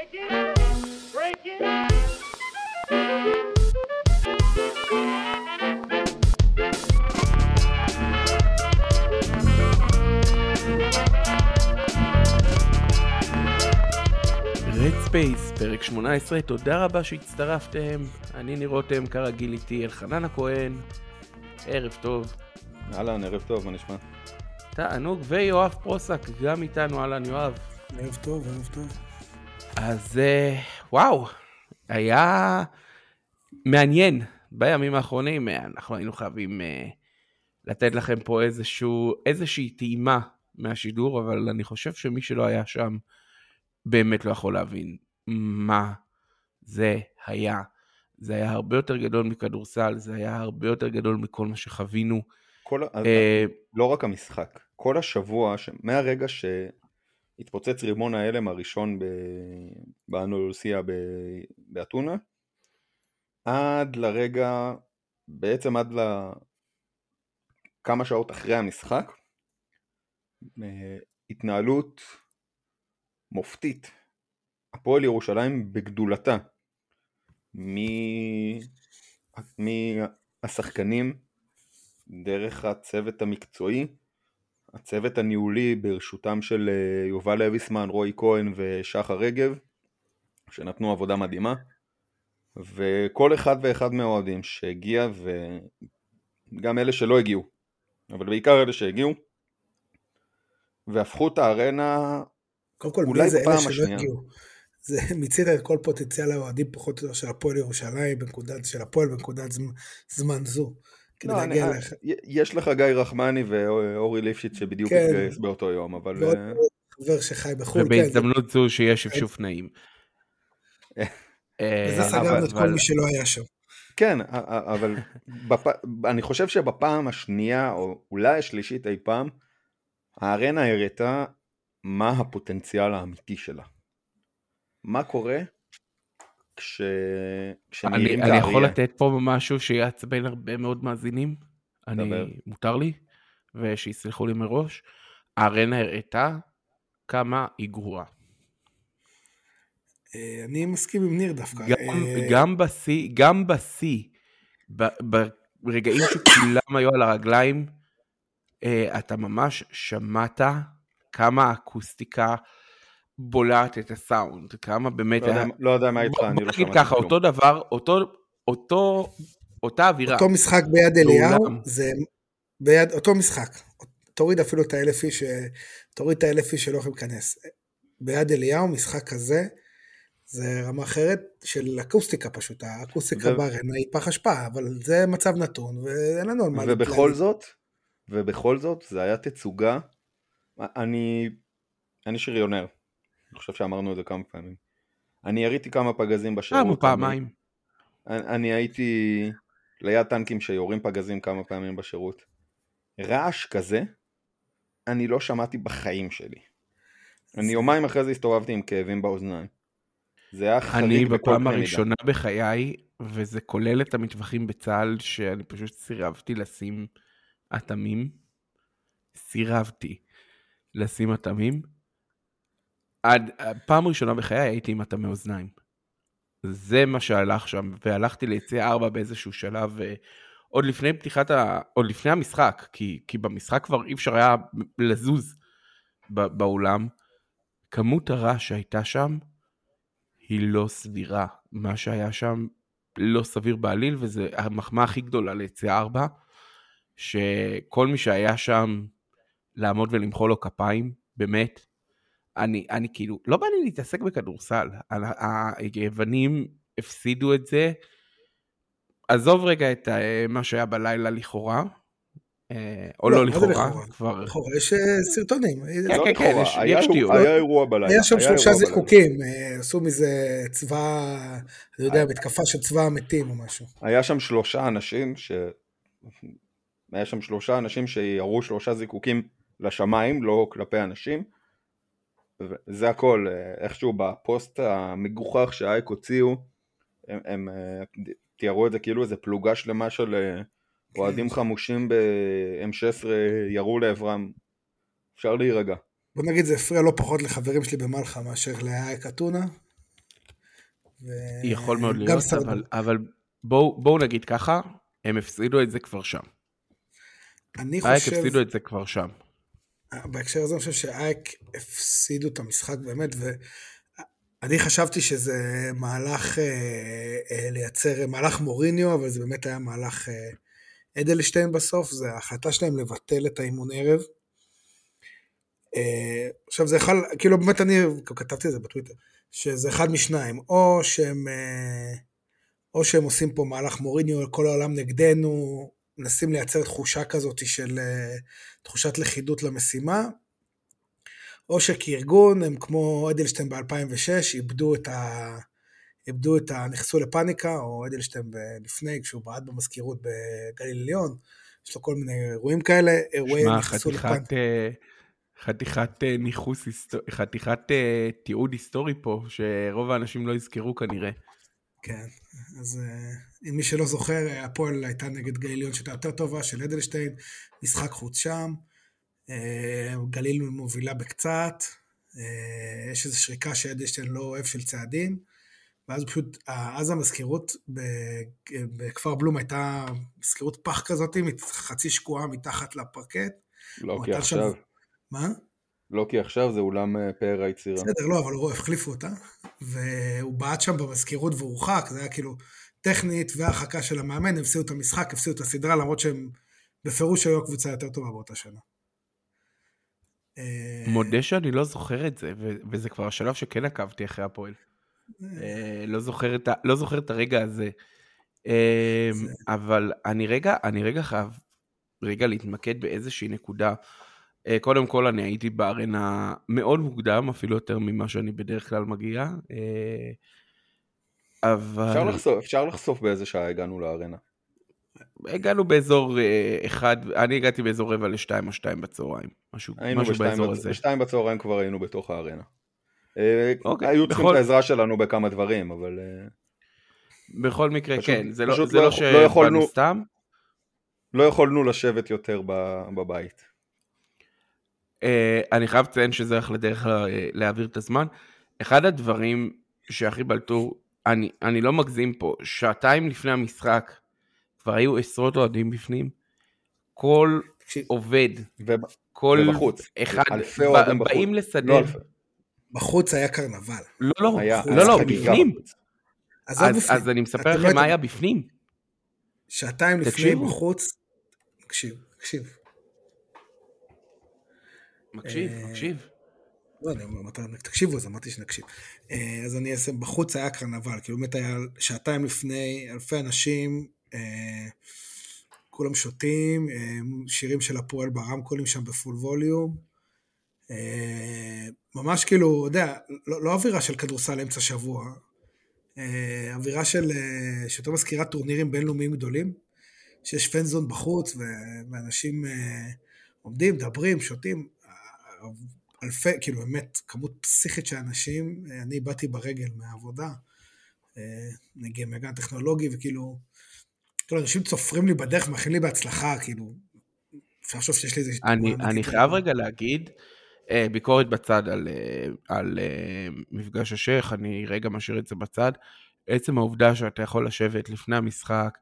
ספייס, פרק 18, תודה רבה שהצטרפתם. אני ניר רותם, כרגיל איתי אלחנן הכהן. ערב טוב. אהלן, ערב טוב, מה נשמע? תענוג ויואב פרוסק, גם איתנו, אהלן יואב. ערב טוב, ערב טוב. אז אה, וואו, היה מעניין בימים האחרונים, אה, אנחנו היינו חייבים uh, לתת לכם פה איזשהו, איזושהי טעימה מהשידור, אבל אני חושב שמי שלא היה שם באמת לא יכול להבין מה זה היה. זה היה הרבה יותר גדול מכדורסל, זה היה הרבה יותר גדול מכל מה שחווינו. כל, אה, לא רק המשחק, כל השבוע, מהרגע שהתפוצץ רימון ההלם הראשון באנולוסיה באתונה, עד לרגע, בעצם עד לכמה שעות אחרי המשחק, אה, התנהלות מופתית. הפועל ירושלים בגדולתה. מהשחקנים, דרך הצוות המקצועי, הצוות הניהולי ברשותם של אה, יובל לויסמן, רועי כהן ושחר רגב, שנתנו עבודה מדהימה, וכל אחד ואחד מהאוהדים שהגיע, וגם אלה שלא הגיעו, אבל בעיקר אלה שהגיעו, והפכו את הארנה קודם כל, אולי זה אלה שלא הגיעו. זה מיצית את כל פוטנציאל האוהדים פחות או יותר של הפועל ירושלים, בנקודת, של הפועל בנקודת זמן, זמן זו. לא, אני, לך. יש לך גיא רחמני ואורי ליפשיץ שבדיוק כן. התגייס באותו יום, אבל... אה, חבר שחי בחו"ל, כן. ובהזדמנות זו שיש שפשוף נעים. וזה אה, סגרנו את כל מי שלא היה שם. כן, אבל בפ... אני חושב שבפעם השנייה, או אולי השלישית אי פעם, הארנה הראתה מה הפוטנציאל האמיתי שלה. מה קורה כש... כשנראים אני, אני יכול לתת פה משהו שיעצבן הרבה מאוד מאזינים? אני, מותר לי? ושיסלחו לי מראש. הארנה הראתה כמה היא גרועה. אה, אני מסכים עם ניר דווקא. גם אה, בשיא, גם בשיא, ברגעים שכולם היו על הרגליים, אה, אתה ממש שמעת כמה האקוסטיקה בולעת את הסאונד, כמה באמת... לא, היה... יודע, לא יודע מה איתך, אני לא שמעתי ככה, אותו דבר, אותו, אותו, אותה אווירה. אותו משחק ביד אליהו, זה ביד, אותו משחק. תוריד אפילו את האלף איש, תוריד את האלף איש שלא יכולים להיכנס. ביד אליהו, משחק כזה, זה רמה אחרת של אקוסטיקה פשוט, האקוסטיקה ו... בארנה היא פח אשפה, אבל זה מצב נתון, ואין לנו על מה... ובכל זאת, ובכל זאת, זה היה תצוגה אני, אני שריונר, אני חושב שאמרנו את זה כמה פעמים. אני יריתי כמה פגזים בשירות. כמה פעמיים. אני, אני הייתי ליד טנקים שיורים פגזים כמה פעמים בשירות. רעש כזה, אני לא שמעתי בחיים שלי. אני יומיים אחרי זה הסתובבתי עם כאבים באוזניים. זה היה חריג אני בפעם הראשונה מידה. בחיי, וזה כולל את המטווחים בצה"ל, שאני פשוט סירבתי לשים אטמים. סירבתי. לשים אטמים. עד פעם ראשונה בחיי הייתי עם אטמי אוזניים. זה מה שהלך שם, והלכתי ליציאה ארבע באיזשהו שלב, אה, עוד לפני פתיחת ה... עוד לפני המשחק, כי, כי במשחק כבר אי אפשר היה לזוז באולם. כמות הרעש שהייתה שם היא לא סבירה. מה שהיה שם לא סביר בעליל, וזו המחמאה הכי גדולה ליציאה ארבע, שכל מי שהיה שם לעמוד ולמחוא לו כפיים, באמת. אני, אני כאילו, לא בא לי להתעסק בכדורסל. היוונים הפסידו את זה. עזוב רגע את אה, מה שהיה בלילה לכאורה, אה, או לא, לא לכאורה, כבר... לכאורה, יש אה, סרטונים. כן, כן, כן, יש תיעוד. היה אירוע בלילה. היה שם שלושה זיקוקים, עשו מזה צבא, אני יודע, מתקפה של צבא המתים או משהו. היה שם שלושה אנשים ש... היה שם שלושה אנשים שירו שלושה זיקוקים לשמיים, לא כלפי אנשים. זה הכל, איכשהו בפוסט המגוחך שהאייק הוציאו, הם, הם תיארו את זה כאילו איזה פלוגה שלמה של אה, אוהדים כן. חמושים ב-M16 ירו לעברם. אפשר להירגע. בוא נגיד זה הפריע לא פחות לחברים שלי במלחה מאשר לאייק אתונה. יכול מאוד להיות, אבל, אבל בואו בוא נגיד ככה, הם הפסידו את זה כבר שם. אני חושב... אייק הפסידו את זה כבר שם. בהקשר הזה אני חושב שאייק הפסידו את המשחק באמת, ואני חשבתי שזה מהלך אה, אה, לייצר, מהלך מוריניו, אבל זה באמת היה מהלך אה, אדלשטיין בסוף, זה ההחלטה שלהם לבטל את האימון ערב. אה, עכשיו זה יכול, כאילו באמת אני כתבתי את זה בטוויטר, שזה אחד משניים, או שהם, אה, או שהם עושים פה מהלך מוריניו, כל העולם נגדנו, מנסים לייצר תחושה כזאת של אה, תחושת לכידות למשימה, או שכארגון הם כמו אדלשטיין ב-2006, איבדו את ה... איבדו את ה... נכנסו לפאניקה, או אדלשטיין לפני, כשהוא בעט במזכירות בגליל עליון, יש לו כל מיני אירועים כאלה, אירועים נכנסו לפאניקה. חתיכת אה, ניכוס, חתיכת אה, תיעוד היסטורי פה, שרוב האנשים לא יזכרו כנראה. כן, אז uh, אם מי שלא זוכר, הפועל הייתה נגד גליליון שהייתה יותר טובה, של אדלשטיין, משחק חוץ שם, uh, גליל מובילה בקצת, uh, יש איזו שריקה שאדלשטיין לא אוהב של צעדים, ואז פשוט, אז המזכירות בכפר בלום הייתה מזכירות פח כזאת, חצי שקועה מתחת לפרקט. לא, כי עכשיו... שם... מה? לא כי עכשיו זה אולם אה, פאר היצירה. בסדר, לא, אבל הוא החליפו אותה, והוא בעט שם במזכירות והורחק, זה היה כאילו טכנית והרחקה של המאמן, הם הפסידו את המשחק, הפסידו את הסדרה, למרות שהם בפירוש היו הקבוצה יותר טובה באותה שנה. אה, מודה שאני לא זוכר את זה, וזה כבר השלב שכן עקבתי אחרי הפועל. אה. לא זוכר את, לא זוכר את הרגע הזה. אבל אני רגע, אני רגע חייב רגע להתמקד באיזושהי נקודה. אה, קודם כל אני הייתי בארנה מאוד מוקדם, אפילו יותר ממה שאני בדרך כלל מגיע. אה, אבל... אפשר לחשוף, אפשר לחשוף באיזה שעה הגענו לארנה. הגענו באזור אה, אחד, אני הגעתי באזור רבע לשתיים או שתיים בצהריים, משהו, משהו באזור. הזה. בשתיים בצהריים כבר היינו בתוך הארנה. אוקיי, היו צריכים בכל... את העזרה שלנו בכמה דברים, אבל... בכל מקרה, פשוט, כן, זה לא, זה לא, לא שבאנו לא סתם. לא יכולנו לשבת יותר בבית. Uh, אני חייב לציין שזה אחלה דרך לה, להעביר את הזמן. אחד הדברים שהכי בלטו, אני, אני לא מגזים פה, שעתיים לפני המשחק כבר היו עשרות אוהדים בפנים. כל עובד, ו... כל ובחוץ, אחד, ב, באים לסדר. לא בחוץ היה קרנבל. לא, לא, היה, לא, לא, בפנים. אז, אז, אז אני מספר לכם מה היה בפנים. שעתיים לפני בחוץ, תקשיב, תקשיב. מקשיב, אה, מקשיב. לא, אני אומר, תקשיבו, אז אמרתי שנקשיב. אה, אז אני אעשה, בחוץ היה קרנבל, כאילו באמת היה שעתיים לפני, אלפי אנשים, אה, כולם שותים, שירים של הפועל ברמקולים שם בפול ווליום. ממש כאילו, אתה יודע, לא, לא אווירה של כדורסל אמצע שבוע, אווירה של, שיותר מזכירה טורנירים בינלאומיים גדולים, שיש פנזון בחוץ, ואנשים עומדים, מדברים, שותים, אלפי, כאילו באמת, כמות פסיכית של אנשים, אני באתי ברגל מהעבודה, נגיד מהגן הטכנולוגי, וכאילו, כאילו אנשים צופרים לי בדרך, מאחלים לי בהצלחה, כאילו, אפשר לחשוב שיש לי איזה... אני, אני חייב רגע להגיד, אה, ביקורת בצד על, אה, על אה, מפגש השייח, אני רגע משאיר את זה בצד. עצם העובדה שאתה יכול לשבת לפני המשחק,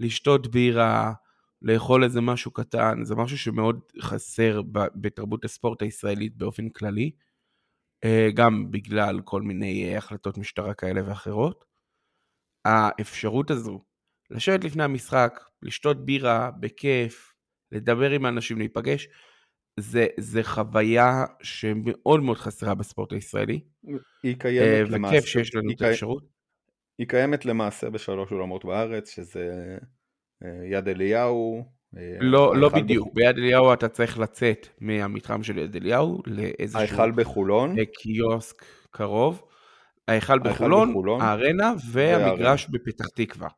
לשתות בירה, לאכול איזה משהו קטן, זה משהו שמאוד חסר בתרבות הספורט הישראלית באופן כללי, אה, גם בגלל כל מיני אה, החלטות משטרה כאלה ואחרות. האפשרות הזו, לשבת לפני המשחק, לשתות בירה בכיף, לדבר עם האנשים, להיפגש, זה, זה חוויה שמאוד מאוד חסרה בספורט הישראלי. היא קיימת אה, למעשה. וכיף שיש לנו את האפשרות. היא קיימת למעשה בשלוש עולמות בארץ, שזה יד אליהו. אה, לא, לא בדיוק, ביד אליהו אתה צריך לצאת מהמתחם של יד אליהו לאיזשהו... ההיכל בחולון. אה, קיוסק קרוב. ההיכל בחולון, בחולון, הארנה והמגרש בפתח תקווה,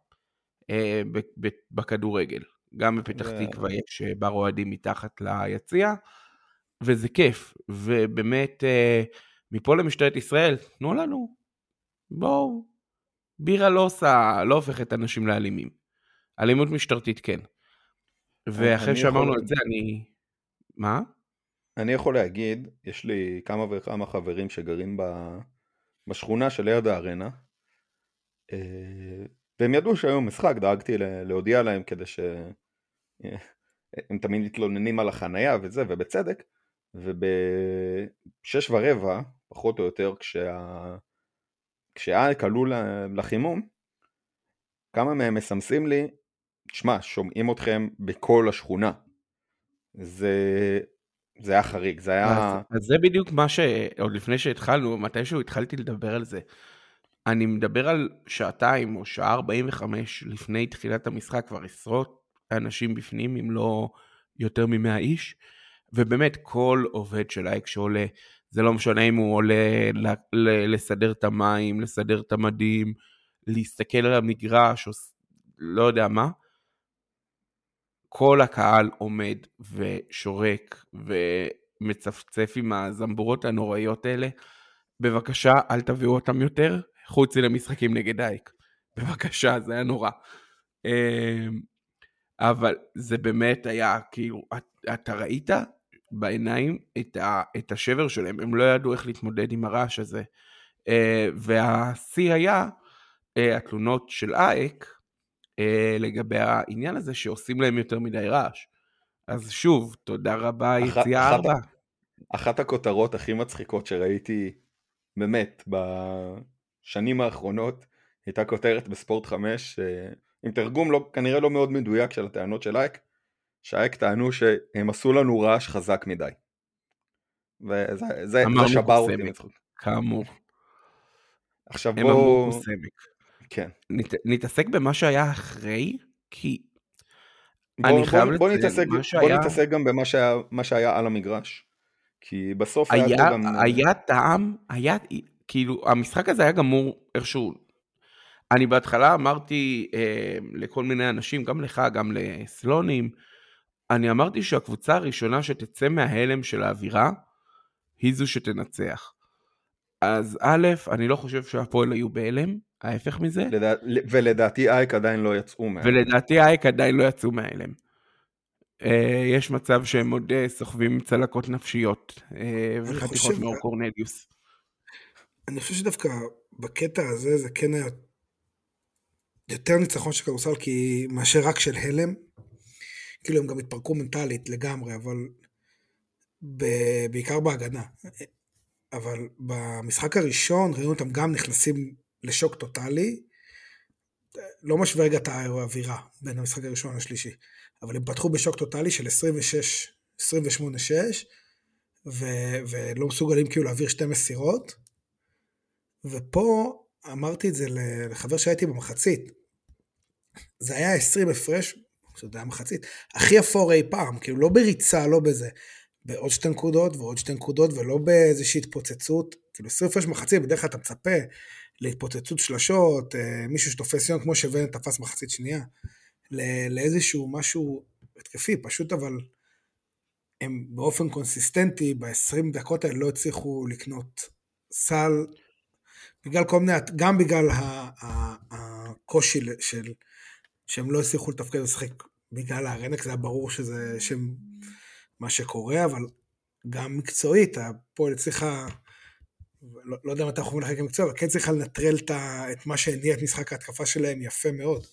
בכדורגל. גם בפתח ו... תקווה יש בר אוהדים מתחת ליציע, וזה כיף. ובאמת, מפה למשטרת ישראל, תנו לנו, בואו. בירה לא עושה, לא הופכת אנשים לאלימים. אלימות משטרתית כן. ואחרי שאמרנו יכול... את זה, אני... מה? אני יכול להגיד, יש לי כמה וכמה חברים שגרים ב... בשכונה שליד הארנה, והם ידעו שהיום משחק, דאגתי להודיע להם כדי ש... הם תמיד מתלוננים על החנייה וזה, ובצדק, ובשש ורבע, פחות או יותר, כשה... כשהאייק עלו לחימום, כמה מהם מסמסים לי, שמע, שומעים אתכם בכל השכונה. זה, זה היה חריג, זה היה... אז, אז זה בדיוק מה ש... עוד לפני שהתחלנו, מתישהו התחלתי לדבר על זה. אני מדבר על שעתיים או שעה 45 לפני תחילת המשחק, כבר עשרות אנשים בפנים, אם לא יותר מ-100 איש, ובאמת כל עובד של אייק שעולה, זה לא משנה אם הוא עולה לסדר את המים, לסדר את המדים, להסתכל על המגרש, או לא יודע מה, כל הקהל עומד ושורק ומצפצף עם הזמבורות הנוראיות האלה. בבקשה, אל תביאו אותם יותר, חוצי למשחקים נגד אייק. בבקשה, זה היה נורא. אמ, אבל זה באמת היה, כאילו, אתה ראית בעיניים את, ה, את השבר שלהם, הם לא ידעו איך להתמודד עם הרעש הזה. אה, והשיא היה אה, התלונות של אייק לגבי העניין הזה שעושים להם יותר מדי רעש. אז שוב, תודה רבה, יציאה ארבע. אחת הכותרות הכי מצחיקות שראיתי, באמת, בשנים האחרונות, הייתה כותרת בספורט 5, עם תרגום לא, כנראה לא מאוד מדויק של הטענות של אייק, שאייק טענו שהם עשו לנו רעש חזק מדי. וזה זה, זה שבר אותי מצחוק. כאמור. עכשיו בואו... כן. נת, נתעסק במה שהיה אחרי, כי... בוא, אני חייב בוא, בוא נתעסק, שהיה... בוא נתעסק גם במה שהיה, שהיה על המגרש. כי בסוף היה, היה גם... היה טעם, היה, כאילו, המשחק הזה היה גמור איכשהו. אני בהתחלה אמרתי אה, לכל מיני אנשים, גם לך, גם לסלונים, אני אמרתי שהקבוצה הראשונה שתצא מההלם של האווירה, היא זו שתנצח. אז א', אני לא חושב שהפועל היו בהלם, ההפך מזה. לדע... ולדעתי אייק עדיין לא יצאו מההלם. ולדעתי אייק עדיין לא יצאו מההלם. אה, יש מצב שהם עוד אה, סוחבים צלקות נפשיות אה, וחתיכות מאור קורנליוס. אני חושב שדווקא בקטע הזה זה כן היה יותר ניצחון של כדורסל כי מאשר רק של הלם. כאילו הם גם התפרקו מנטלית לגמרי, אבל בעיקר בהגנה. אבל במשחק הראשון ראינו אותם גם נכנסים לשוק טוטאלי. לא משווה רגע את האווירה בין המשחק הראשון לשלישי, אבל הם פתחו בשוק טוטאלי של 26, 28-6, ו- ולא מסוגלים כאילו להעביר שתי מסירות. ופה אמרתי את זה לחבר שהייתי במחצית. זה היה 20 הפרש, זה היה מחצית, הכי אפור אי פעם, כאילו לא בריצה, לא בזה. בעוד שתי נקודות ועוד שתי נקודות ולא באיזושהי התפוצצות, כאילו 20 הפרש מחצית, בדרך כלל אתה מצפה להתפוצצות שלשות, אה, מישהו שתופס יום כמו שוון תפס מחצית שנייה, לאיזשהו משהו התקפי, פשוט אבל הם באופן קונסיסטנטי ב-20 דקות האלה לא הצליחו לקנות סל, בגלל כל מיני, גם בגלל הקושי של, שהם לא הצליחו לתפקד ולשחק בגלל הארנק, זה היה ברור שזה שהם, מה שקורה, אבל גם מקצועית, הפועל הצליחה לא, לא יודע אם אתה יכול לחלק מקצוע, אבל כן צריכה לנטרל את, מה שהניע את משחק ההתקפה שלהם יפה מאוד.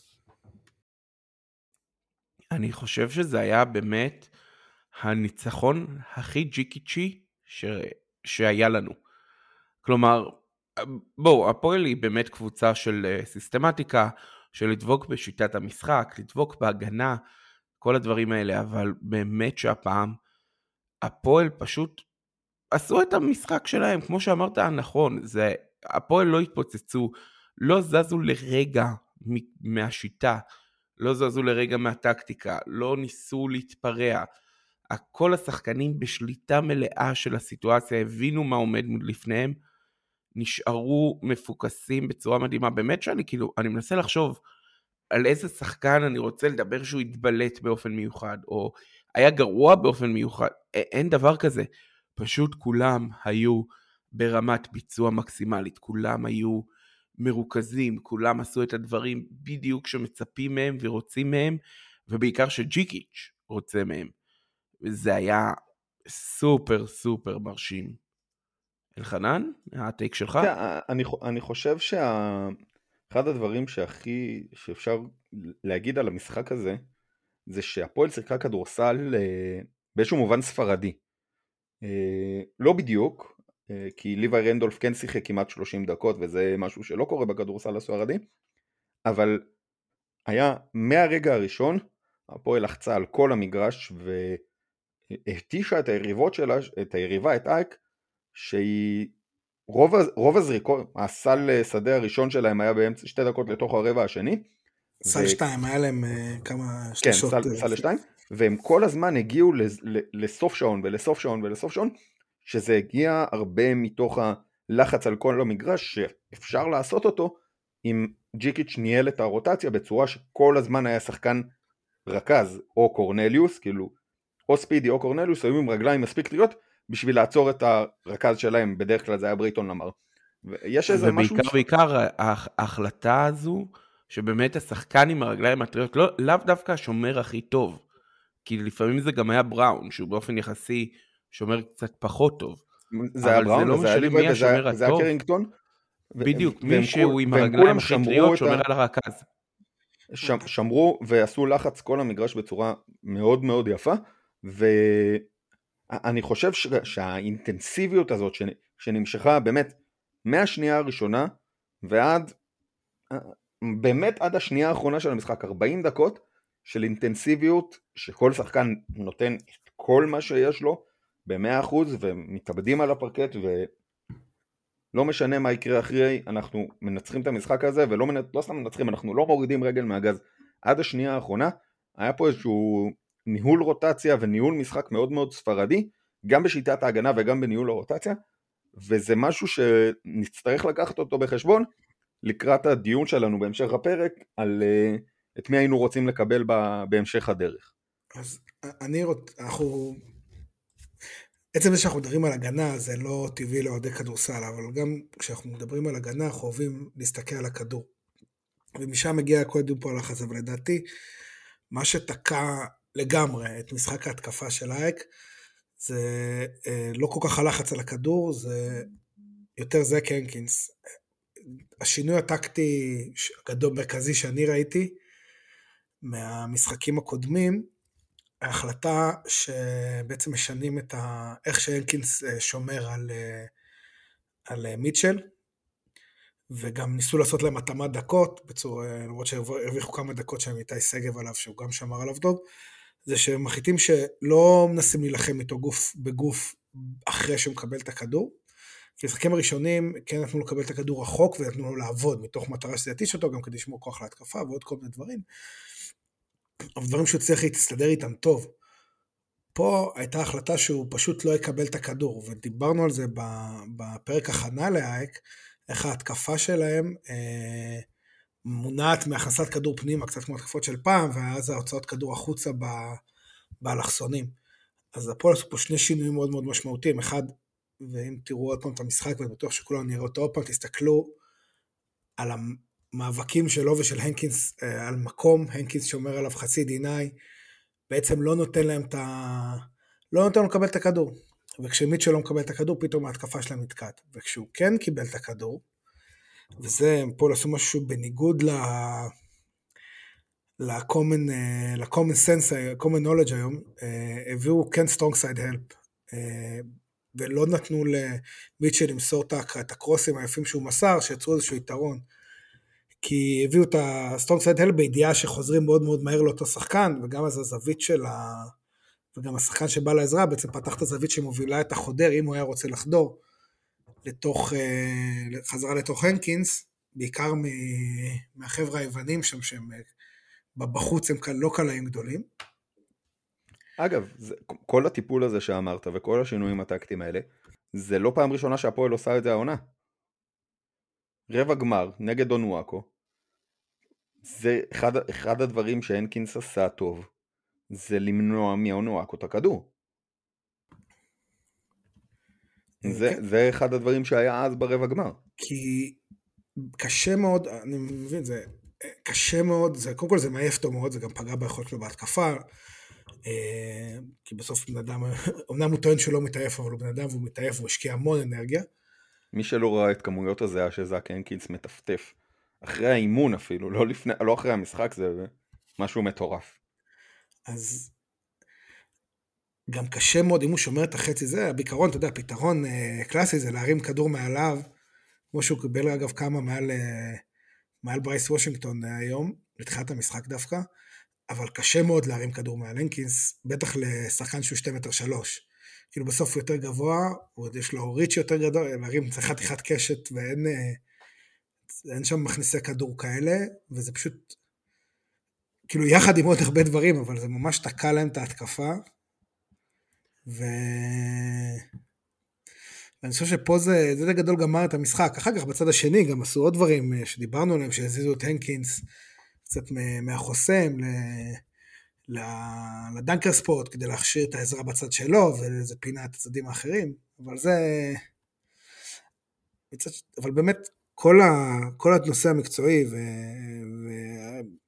אני חושב שזה היה באמת הניצחון הכי ג'יקיצ'י ש... שהיה לנו. כלומר, בואו, הפועל היא באמת קבוצה של אה, סיסטמטיקה, של לדבוק בשיטת המשחק, לדבוק בהגנה, כל הדברים האלה, אבל באמת שהפעם הפועל פשוט עשו את המשחק שלהם, כמו שאמרת נכון, זה, הפועל לא התפוצצו, לא זזו לרגע מהשיטה, לא זזו לרגע מהטקטיקה, לא ניסו להתפרע. כל השחקנים בשליטה מלאה של הסיטואציה, הבינו מה עומד לפניהם, נשארו מפוקסים בצורה מדהימה. באמת שאני כאילו, אני מנסה לחשוב על איזה שחקן אני רוצה לדבר שהוא התבלט באופן מיוחד, או היה גרוע באופן מיוחד, אין דבר כזה. פשוט כולם היו ברמת ביצוע מקסימלית, כולם היו מרוכזים, כולם עשו את הדברים בדיוק שמצפים מהם ורוצים מהם, ובעיקר שג'יקיץ' רוצה מהם. וזה היה סופר סופר מרשים. אלחנן, הטייק שלך? כן, אני, אני חושב שה... אחד הדברים שהכי, שאפשר להגיד על המשחק הזה, זה שהפועל שיחקה כדורסל אה, באיזשהו מובן ספרדי. אה, לא בדיוק, אה, כי ליוואי רנדולף כן שיחק כמעט 30 דקות וזה משהו שלא קורה בכדורסל הספרדי, אבל היה מהרגע הראשון הפועל לחצה על כל המגרש והתישה את היריבות שלה, את היריבה, את אייק, שהיא רוב, רוב הזריקות, הסל שדה הראשון שלהם היה באמצע שתי דקות לתוך הרבע השני. סל ו... שתיים, היה להם uh, כמה שלושות. כן, סל, סל שתיים, והם כל הזמן הגיעו לסוף שעון ולסוף שעון ולסוף שעון, שזה הגיע הרבה מתוך הלחץ על כל המגרש, שאפשר לעשות אותו אם ג'יקיץ' ניהל את הרוטציה בצורה שכל הזמן היה שחקן רכז או קורנליוס, כאילו או ספידי או קורנליוס היו עם רגליים מספיק טריות בשביל לעצור את הרכז שלהם, בדרך כלל זה היה ברייטון למר. יש איזה משהו... ובעיקר, בעיקר ההחלטה הזו, שבאמת השחקן עם הרגליים הטריות, לא, לאו דווקא השומר הכי טוב, כי לפעמים זה גם היה בראון, שהוא באופן יחסי שומר קצת פחות טוב. זה היה בראון, לא זה היה ליבי וזה היה קרינגטון. בדיוק, מישהו עם הרגליים הכי טריות שומר על הרכז. שמרו ועשו לחץ כל המגרש בצורה מאוד מאוד יפה, ואני חושב שהאינטנסיביות הזאת שנמשכה באמת מהשנייה הראשונה ועד, באמת עד השנייה האחרונה של המשחק, 40 דקות של אינטנסיביות שכל שחקן נותן את כל מה שיש לו ב-100% ומתאבדים על הפרקט ולא משנה מה יקרה אחרי, אנחנו מנצחים את המשחק הזה ולא מנ... לא סתם מנצחים, אנחנו לא מורידים רגל מהגז. עד השנייה האחרונה, היה פה איזשהו ניהול רוטציה וניהול משחק מאוד מאוד ספרדי, גם בשיטת ההגנה וגם בניהול הרוטציה, וזה משהו שנצטרך לקחת אותו בחשבון לקראת הדיון שלנו בהמשך הפרק על uh, את מי היינו רוצים לקבל בהמשך הדרך. אז אני רוצה, אנחנו עצם זה שאנחנו מדברים על הגנה זה לא טבעי לאוהדי כדורסל, אבל גם כשאנחנו מדברים על הגנה אנחנו אוהבים להסתכל על הכדור. ומשם מגיע קודם פה הלחץ, אבל לדעתי מה שתקע לגמרי את משחק ההתקפה של אייק זה אה, לא כל כך הלחץ על הכדור, זה יותר זק הנקינס. השינוי הטקטי הגדול מרכזי שאני ראיתי מהמשחקים הקודמים ההחלטה שבעצם משנים את ה... איך שהנקינס אה, שומר על, אה, על אה, מיטשל, וגם ניסו לעשות להם התאמת דקות, בצורה, למרות שהרוויחו כמה דקות שם איתי שגב עליו, שהוא גם שמר עליו טוב, זה שהם מחליטים שלא מנסים להילחם איתו גוף בגוף אחרי שהוא מקבל את הכדור. כי המשחקים הראשונים כן נתנו לו לקבל את הכדור רחוק ונתנו לו לעבוד מתוך מטרה שזה יתיש אותו גם כדי לשמור כוח להתקפה ועוד כל מיני דברים. אבל דברים שהוא צריך להסתדר איתם טוב. פה הייתה החלטה שהוא פשוט לא יקבל את הכדור, ודיברנו על זה בפרק הכנה לאייק, איך ההתקפה שלהם אה, מונעת מהכנסת כדור פנימה, קצת כמו התקפות של פעם, ואז ההוצאות כדור החוצה באלכסונים. אז הפועל עשו פה שני שינויים מאוד מאוד משמעותיים. אחד, ואם תראו עוד פעם את המשחק, ואני בטוח שכולם נראה אותו עוד פעם, תסתכלו על המאבקים שלו ושל הנקינס אה, על מקום, הנקינס שומר עליו חצי דיניי, בעצם לא נותן להם את ה... לא נותן לו לקבל את הכדור. וכשמיטשל לא מקבל את הכדור, פתאום ההתקפה שלהם נתקעת. וכשהוא כן קיבל את הכדור, וזה, הם פה עשו משהו בניגוד ל... ל-common, אה, ל-common sense, common knowledge היום, אה, הביאו כן strong side help, ולא נתנו למיטשל למסור את הקרוסים היפים שהוא מסר, שיצרו איזשהו יתרון. כי הביאו את ה strong side help בידיעה שחוזרים מאוד מאוד מהר לאותו שחקן, וגם אז הזווית של ה... וגם השחקן שבא לעזרה בעצם פתח את הזווית שמובילה את החודר, אם הוא היה רוצה לחדור לתוך, אה, חזרה לתוך הנקינס, בעיקר מהחבר'ה היוונים שם, שהם אה, בחוץ הם לא קלעים גדולים. אגב, זה, כל הטיפול הזה שאמרת וכל השינויים הטקטיים האלה, זה לא פעם ראשונה שהפועל עושה את זה העונה. רבע גמר נגד אונואקו, זה אחד, אחד הדברים שהנקינס עשה טוב, זה למנוע מאונואקו את הכדור. זה, כן. זה אחד הדברים שהיה אז ברבע גמר. כי קשה מאוד, אני מבין, זה קשה מאוד, זה, קודם כל זה מעייף אותו מאוד, זה גם פגע ביכולת שלו בהתקפה, אה, כי בסוף בן אדם, אמנם הוא טוען שהוא לא מתעייף, אבל הוא בן אדם והוא מתעייף והוא השקיע המון אנרגיה. מי שלא ראה את כמויות הזיעה שזאק הנקינס מטפטף אחרי האימון אפילו, לא, לפני, לא אחרי המשחק, זה משהו מטורף. אז גם קשה מאוד, אם הוא שומר את החצי זה, בעיקרון, אתה יודע, פתרון אה, קלאסי זה להרים כדור מעליו, כמו שהוא קיבל אגב כמה מעל, אה, מעל ברייס וושינגטון אה, היום, לתחילת המשחק דווקא, אבל קשה מאוד להרים כדור מעל הנקינס, בטח לשחקן שהוא 2 מטר 3. כאילו בסוף הוא יותר גבוה, יש לו ריץ' יותר גדול, להרים צריך חתיכת קשת ואין אין שם מכניסי כדור כאלה, וזה פשוט, כאילו יחד עם עוד הרבה דברים, אבל זה ממש תקע להם את ההתקפה, ו... ואני חושב שפה זה, זה גדול גמר את המשחק. אחר כך בצד השני גם עשו עוד דברים אה, שדיברנו עליהם, שהזיזו את הנקינס קצת מהחוסם לדנקר ספורט כדי להכשיר את העזרה בצד שלו, וזה פינה את הצדדים האחרים, אבל זה... אבל באמת כל, ה... כל הנושא המקצועי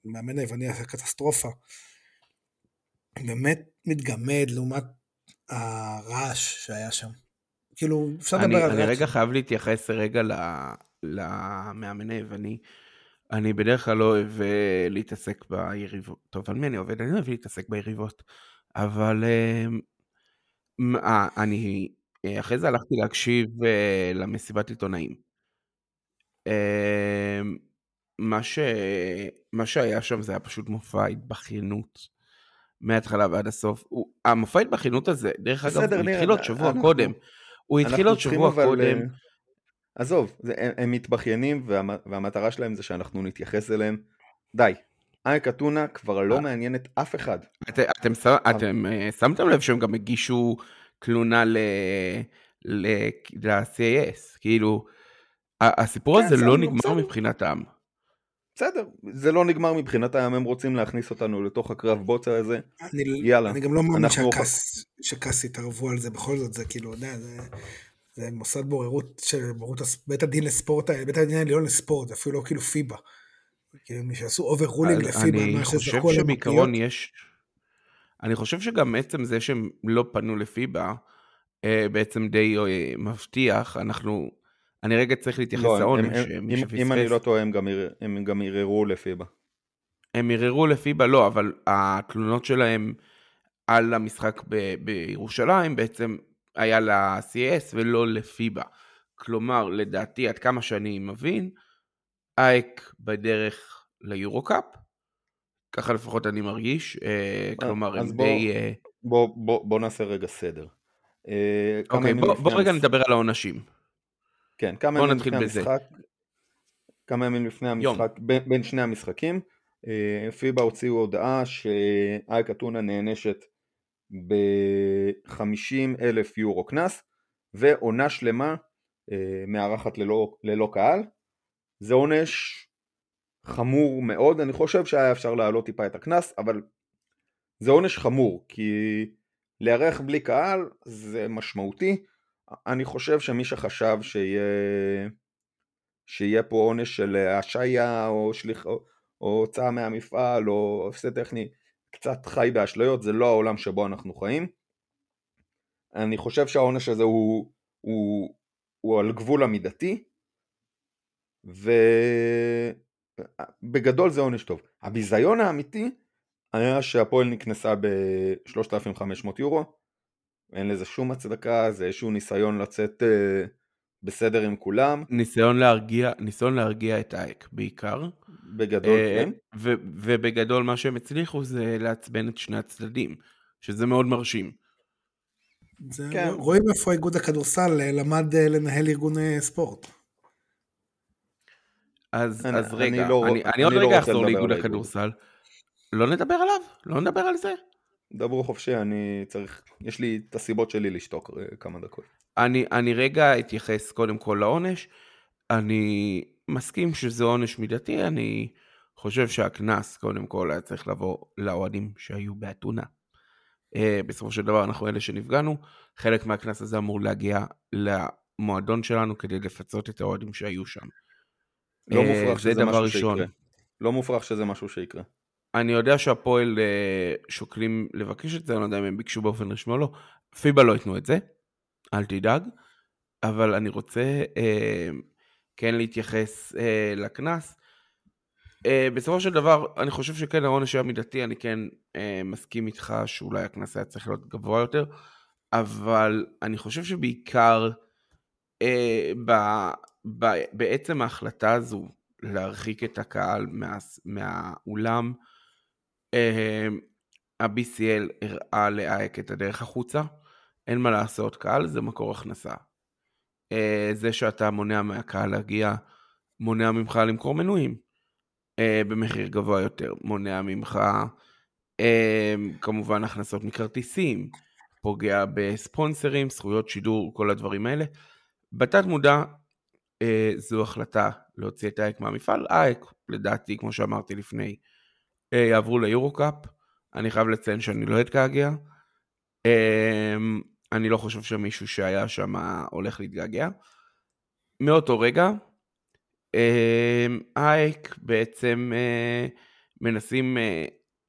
ומאמן היווני היה קטסטרופה, באמת מתגמד לעומת הרעש שהיה שם. כאילו, אפשר לדבר על רעש. אני רגע חייב להתייחס רגע למאמן היווני. אני בדרך כלל לא אוהב אה, להתעסק ביריבות. טוב, על מי אני עובד? אני לא אוהב להתעסק ביריבות. אבל אה, אה, אני אחרי זה הלכתי להקשיב למסיבת עיתונאים. מה, ש... מה שהיה שם זה היה פשוט מופע התבכיינות מההתחלה ועד הסוף. הוא... המופע התבכיינות הזה, דרך אגב, הוא התחיל עוד שבוע אנחנו... קודם. הוא התחיל עוד שבוע אבל... קודם. עזוב, זה, הם, הם מתבכיינים והמ, והמטרה שלהם זה שאנחנו נתייחס אליהם. די, אייק אתונה כבר לא אה. מעניינת אף אחד. את, אתם, אתם אה, שמתם לב שהם גם הגישו תלונה ל-CAS, כאילו, הסיפור כן, הזה לא נגמר בסדר. מבחינתם. בסדר, זה לא נגמר מבחינתם, הם רוצים להכניס אותנו לתוך הקרב בוצה הזה, אני, יאללה. אני גם לא מאמין שכאס יתערבו על זה, בכל זאת זה כאילו, יודע, זה... זה מוסד בוררות של בוררות בית הדין לספורט, בית הדין העליון לספורט, אפילו לא כאילו פיב"א. כאילו מי שעשו overruling לפיב"א, שזרקו עליהם שבעיקרון יש... אני חושב שגם עצם זה שהם לא פנו לפיב"א, אה, בעצם די אה, מבטיח, אנחנו... אני רגע צריך להתייחס לא, לעונש, שפספס. אם אני לא טועה, הם גם, ערערו לפיב"א. הם ערערו לפיבה, לא, אבל התלונות שלהם על המשחק ב- בירושלים בעצם היה ל-CES ולא לפיבה. כלומר, לדעתי, עד כמה שאני מבין, אייק בדרך ליורו-קאפ, ככה לפחות אני מרגיש, אה, אה, כלומר, הם די... אה, בוא, בוא, בוא נעשה רגע סדר. אוקיי, בוא, בוא רגע. נדבר על העונשים. כן, כמה ימים לפני בזה. המשחק, כמה ימים לפני המשחק, בין, בין שני המשחקים, פיבה הוציאו הודעה שאייק אתונה נענשת ב-50 אלף יורו קנס ועונה שלמה אה, מארחת ללא, ללא קהל. זה עונש חמור מאוד, אני חושב שהיה אפשר להעלות טיפה את הקנס, אבל זה עונש חמור, כי לארח בלי קהל זה משמעותי. אני חושב שמי שחשב שיהיה, שיהיה פה עונש של השעיה או, או, או הוצאה מהמפעל או הפסד טכני, קצת חי באשליות, זה לא העולם שבו אנחנו חיים. אני חושב שהעונש הזה הוא, הוא, הוא על גבול המידתי, ובגדול זה עונש טוב. הביזיון האמיתי היה שהפועל נקנסה ב-3,500 יורו, אין לזה שום הצדקה, זה איזשהו ניסיון לצאת uh, בסדר עם כולם. ניסיון להרגיע, ניסיון להרגיע את אייק בעיקר. בגדול, אה, כן. ו- ובגדול מה שהם הצליחו זה לעצבן את שני הצדדים, שזה מאוד מרשים. זה, כן. רואים איפה איגוד הכדורסל אה, למד אה, לנהל ארגון ספורט. אז, אני, אז רגע, אני, לא, אני, אני, אני עוד לא רגע אחזור לאיגוד הכדורסל. לא נדבר עליו? לא נדבר על זה? דברו חופשי, אני צריך, יש לי את הסיבות שלי לשתוק כמה דקות. אני, אני רגע אתייחס קודם כל לעונש. אני מסכים שזה עונש מידתי, אני חושב שהקנס קודם כל היה צריך לבוא לאוהדים שהיו באתונה. Uh, בסופו של דבר אנחנו אלה שנפגענו, חלק מהקנס הזה אמור להגיע למועדון שלנו כדי לפצות את האוהדים שהיו שם. לא uh, מופרך שזה משהו ראשון. שיקרה. לא מופרך שזה משהו שיקרה. אני יודע שהפועל uh, שוקלים לבקש את זה, אני לא יודע אם הם ביקשו באופן רשמי או לא. פיבה לא ייתנו את זה, אל תדאג. אבל אני רוצה uh, כן להתייחס uh, לקנס. Uh, בסופו של דבר, אני חושב שכן העונש היה מידתי, אני כן uh, מסכים איתך שאולי הקנס היה צריך להיות גבוה יותר, אבל אני חושב שבעיקר uh, ב, ב, בעצם ההחלטה הזו להרחיק את הקהל מה, מהאולם, ה-BCL הראה לאייק את הדרך החוצה, אין מה לעשות, קהל זה מקור הכנסה. Uh, זה שאתה מונע מהקהל להגיע, מונע ממך למכור מנויים. uh, במחיר גבוה יותר, מונע ממך uh, כמובן הכנסות מכרטיסים, פוגע בספונסרים, זכויות שידור, כל הדברים האלה. בתת מודע זו החלטה להוציא את האייק מהמפעל. אייק, לדעתי, כמו שאמרתי לפני, יעברו ליורו-קאפ. אני חייב לציין שאני לא אתגעגע. Uh, אני לא חושב שמישהו שהיה שם הולך להתגעגע. מאותו רגע, אמ, אייק בעצם אה, מנסים אה,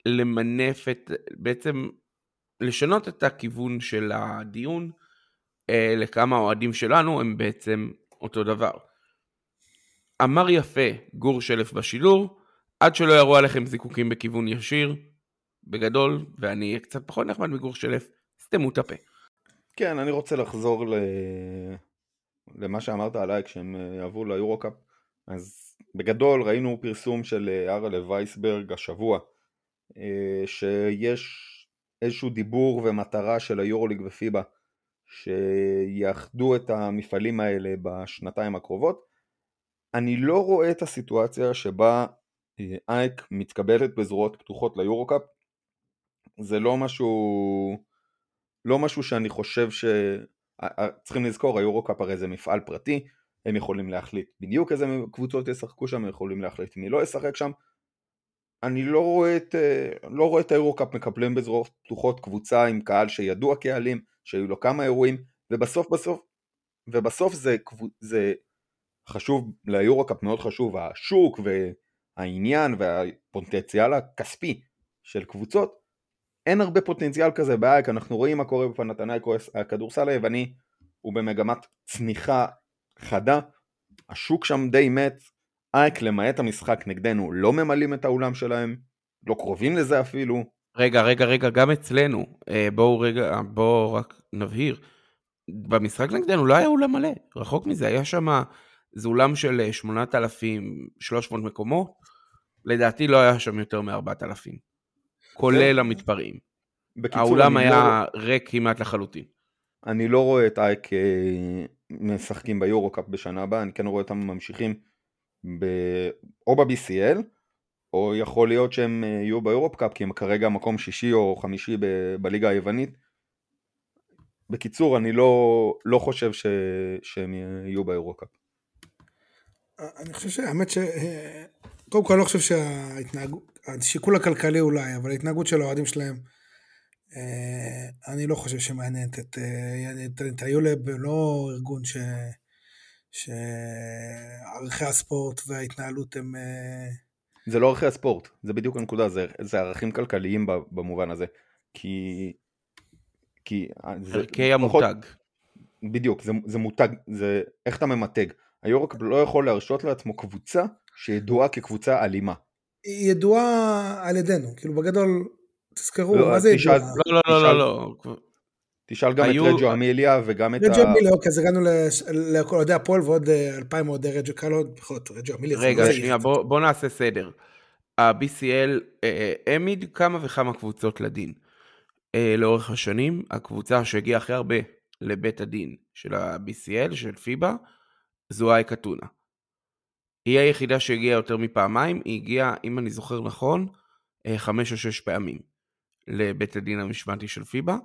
למנף את, בעצם לשנות את הכיוון של הדיון אה, לכמה אוהדים שלנו הם בעצם אותו דבר. אמר יפה גור שלף בשידור, עד שלא יראו עליכם זיקוקים בכיוון ישיר, בגדול, ואני אהיה קצת פחות נחמד מגור שלף, סתמו את הפה. כן, אני רוצה לחזור ל... למה שאמרת עליי כשהם יעברו ליורו-קאפ. אז בגדול ראינו פרסום של אה, ארלה וייסברג השבוע אה, שיש איזשהו דיבור ומטרה של היורוליג ופיבה שיאחדו את המפעלים האלה בשנתיים הקרובות אני לא רואה את הסיטואציה שבה אה, אייק מתקבלת בזרועות פתוחות ליורוקאפ זה לא משהו לא משהו שאני חושב ש... צריכים לזכור היורוקאפ הרי זה מפעל פרטי הם יכולים להחליט בדיוק איזה קבוצות ישחקו שם, הם יכולים להחליט מי לא ישחק שם. אני לא רואה את, אה, לא רואה את האירוקאפ מקבלים בזרועות פתוחות קבוצה עם קהל שידוע קהלים, שהיו לו כמה אירועים, ובסוף בסוף, ובסוף זה, זה חשוב, לאירוקאפ מאוד חשוב השוק והעניין והפוטנציאל הכספי של קבוצות. אין הרבה פוטנציאל כזה באייק, אנחנו רואים מה קורה בפנתנאיקו, הכדורסל היווני הוא במגמת צניחה חדה, השוק שם די מת, אייק למעט המשחק נגדנו לא ממלאים את האולם שלהם, לא קרובים לזה אפילו. רגע, רגע, רגע, גם אצלנו, אה, בואו רגע, בואו רק נבהיר, במשחק נגדנו לא היה אולם מלא, רחוק מזה, היה שם, זה אולם של 8,300 אה, מקומות, לדעתי לא היה שם יותר מ-4,000, כולל המתפרעים. האולם היה לא... ריק כמעט לחלוטין. אני לא רואה את אייק משחקים ביורו-קאפ בשנה הבאה, אני כן רואה אותם ממשיכים ב... או ב-BCL, או יכול להיות שהם אה, יהיו ביורו-קאפ, כי הם כרגע מקום שישי או חמישי ב... בליגה היוונית. בקיצור, אני לא, לא חושב ש... שהם יהיו ביורו-קאפ. אני חושב שהאמת ש... קודם כל אני לא חושב שההתנהגות, השיקול הכלכלי אולי, אבל ההתנהגות של האוהדים שלהם אה, אני לא חושב שמעניינת את, אה, את, את היולב, לא ארגון ש... שערכי הספורט וההתנהלות הם... אה, זה לא ערכי הספורט, זה בדיוק הנקודה, זה, זה ערכים כלכליים במובן הזה. כי... כי ערכי המותג. בדיוק, זה, זה מותג, זה איך אתה ממתג. היורק לא יכול להרשות לעצמו קבוצה שידועה כקבוצה אלימה. היא ידועה על ידינו, כאילו בגדול תזכרו, לא, מה זה ידוע? לא, לא, לא, לא. תשאל גם היו... את רג'ו אמיליה וגם את ה... רג'ו אמיליה, אוקיי, אז הגענו לכל אוהדי הפועל ועוד אה, אלפיים אוהדי רג'ו קלו, בכל רג'ו אמיליה. רגע, שנייה, בוא, בוא נעשה סדר. ה-BCL אה, אה, העמיד כמה וכמה קבוצות לדין. לאורך השנים, הקבוצה שהגיעה הכי הרבה לבית הדין של ה-BCL, של פיבה, זו אייקה טונה. היא היחידה שהגיעה יותר מפעמיים, היא הגיעה, אם אני זוכר נכון, חמש או שש פעמים. לבית הדין המשמעתי של פיבה.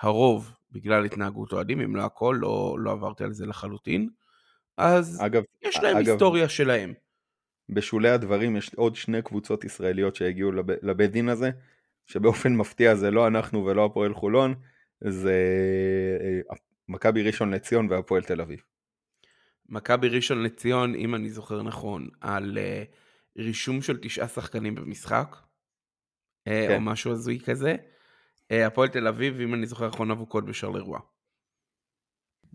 הרוב בגלל התנהגות אוהדים, אם לא הכל, לא, לא עברתי על זה לחלוטין. אז אגב, יש להם אגב, היסטוריה שלהם. בשולי הדברים יש עוד שני קבוצות ישראליות שהגיעו לב, לבית דין הזה, שבאופן מפתיע זה לא אנחנו ולא הפועל חולון, זה אה, מכבי ראשון לציון והפועל תל אביב. מכבי ראשון לציון, אם אני זוכר נכון, על uh, רישום של תשעה שחקנים במשחק, אה, כן. או משהו הזוי כזה. אה, הפועל תל אביב, אם אני זוכר נכון, אבוקות בשרלרואה.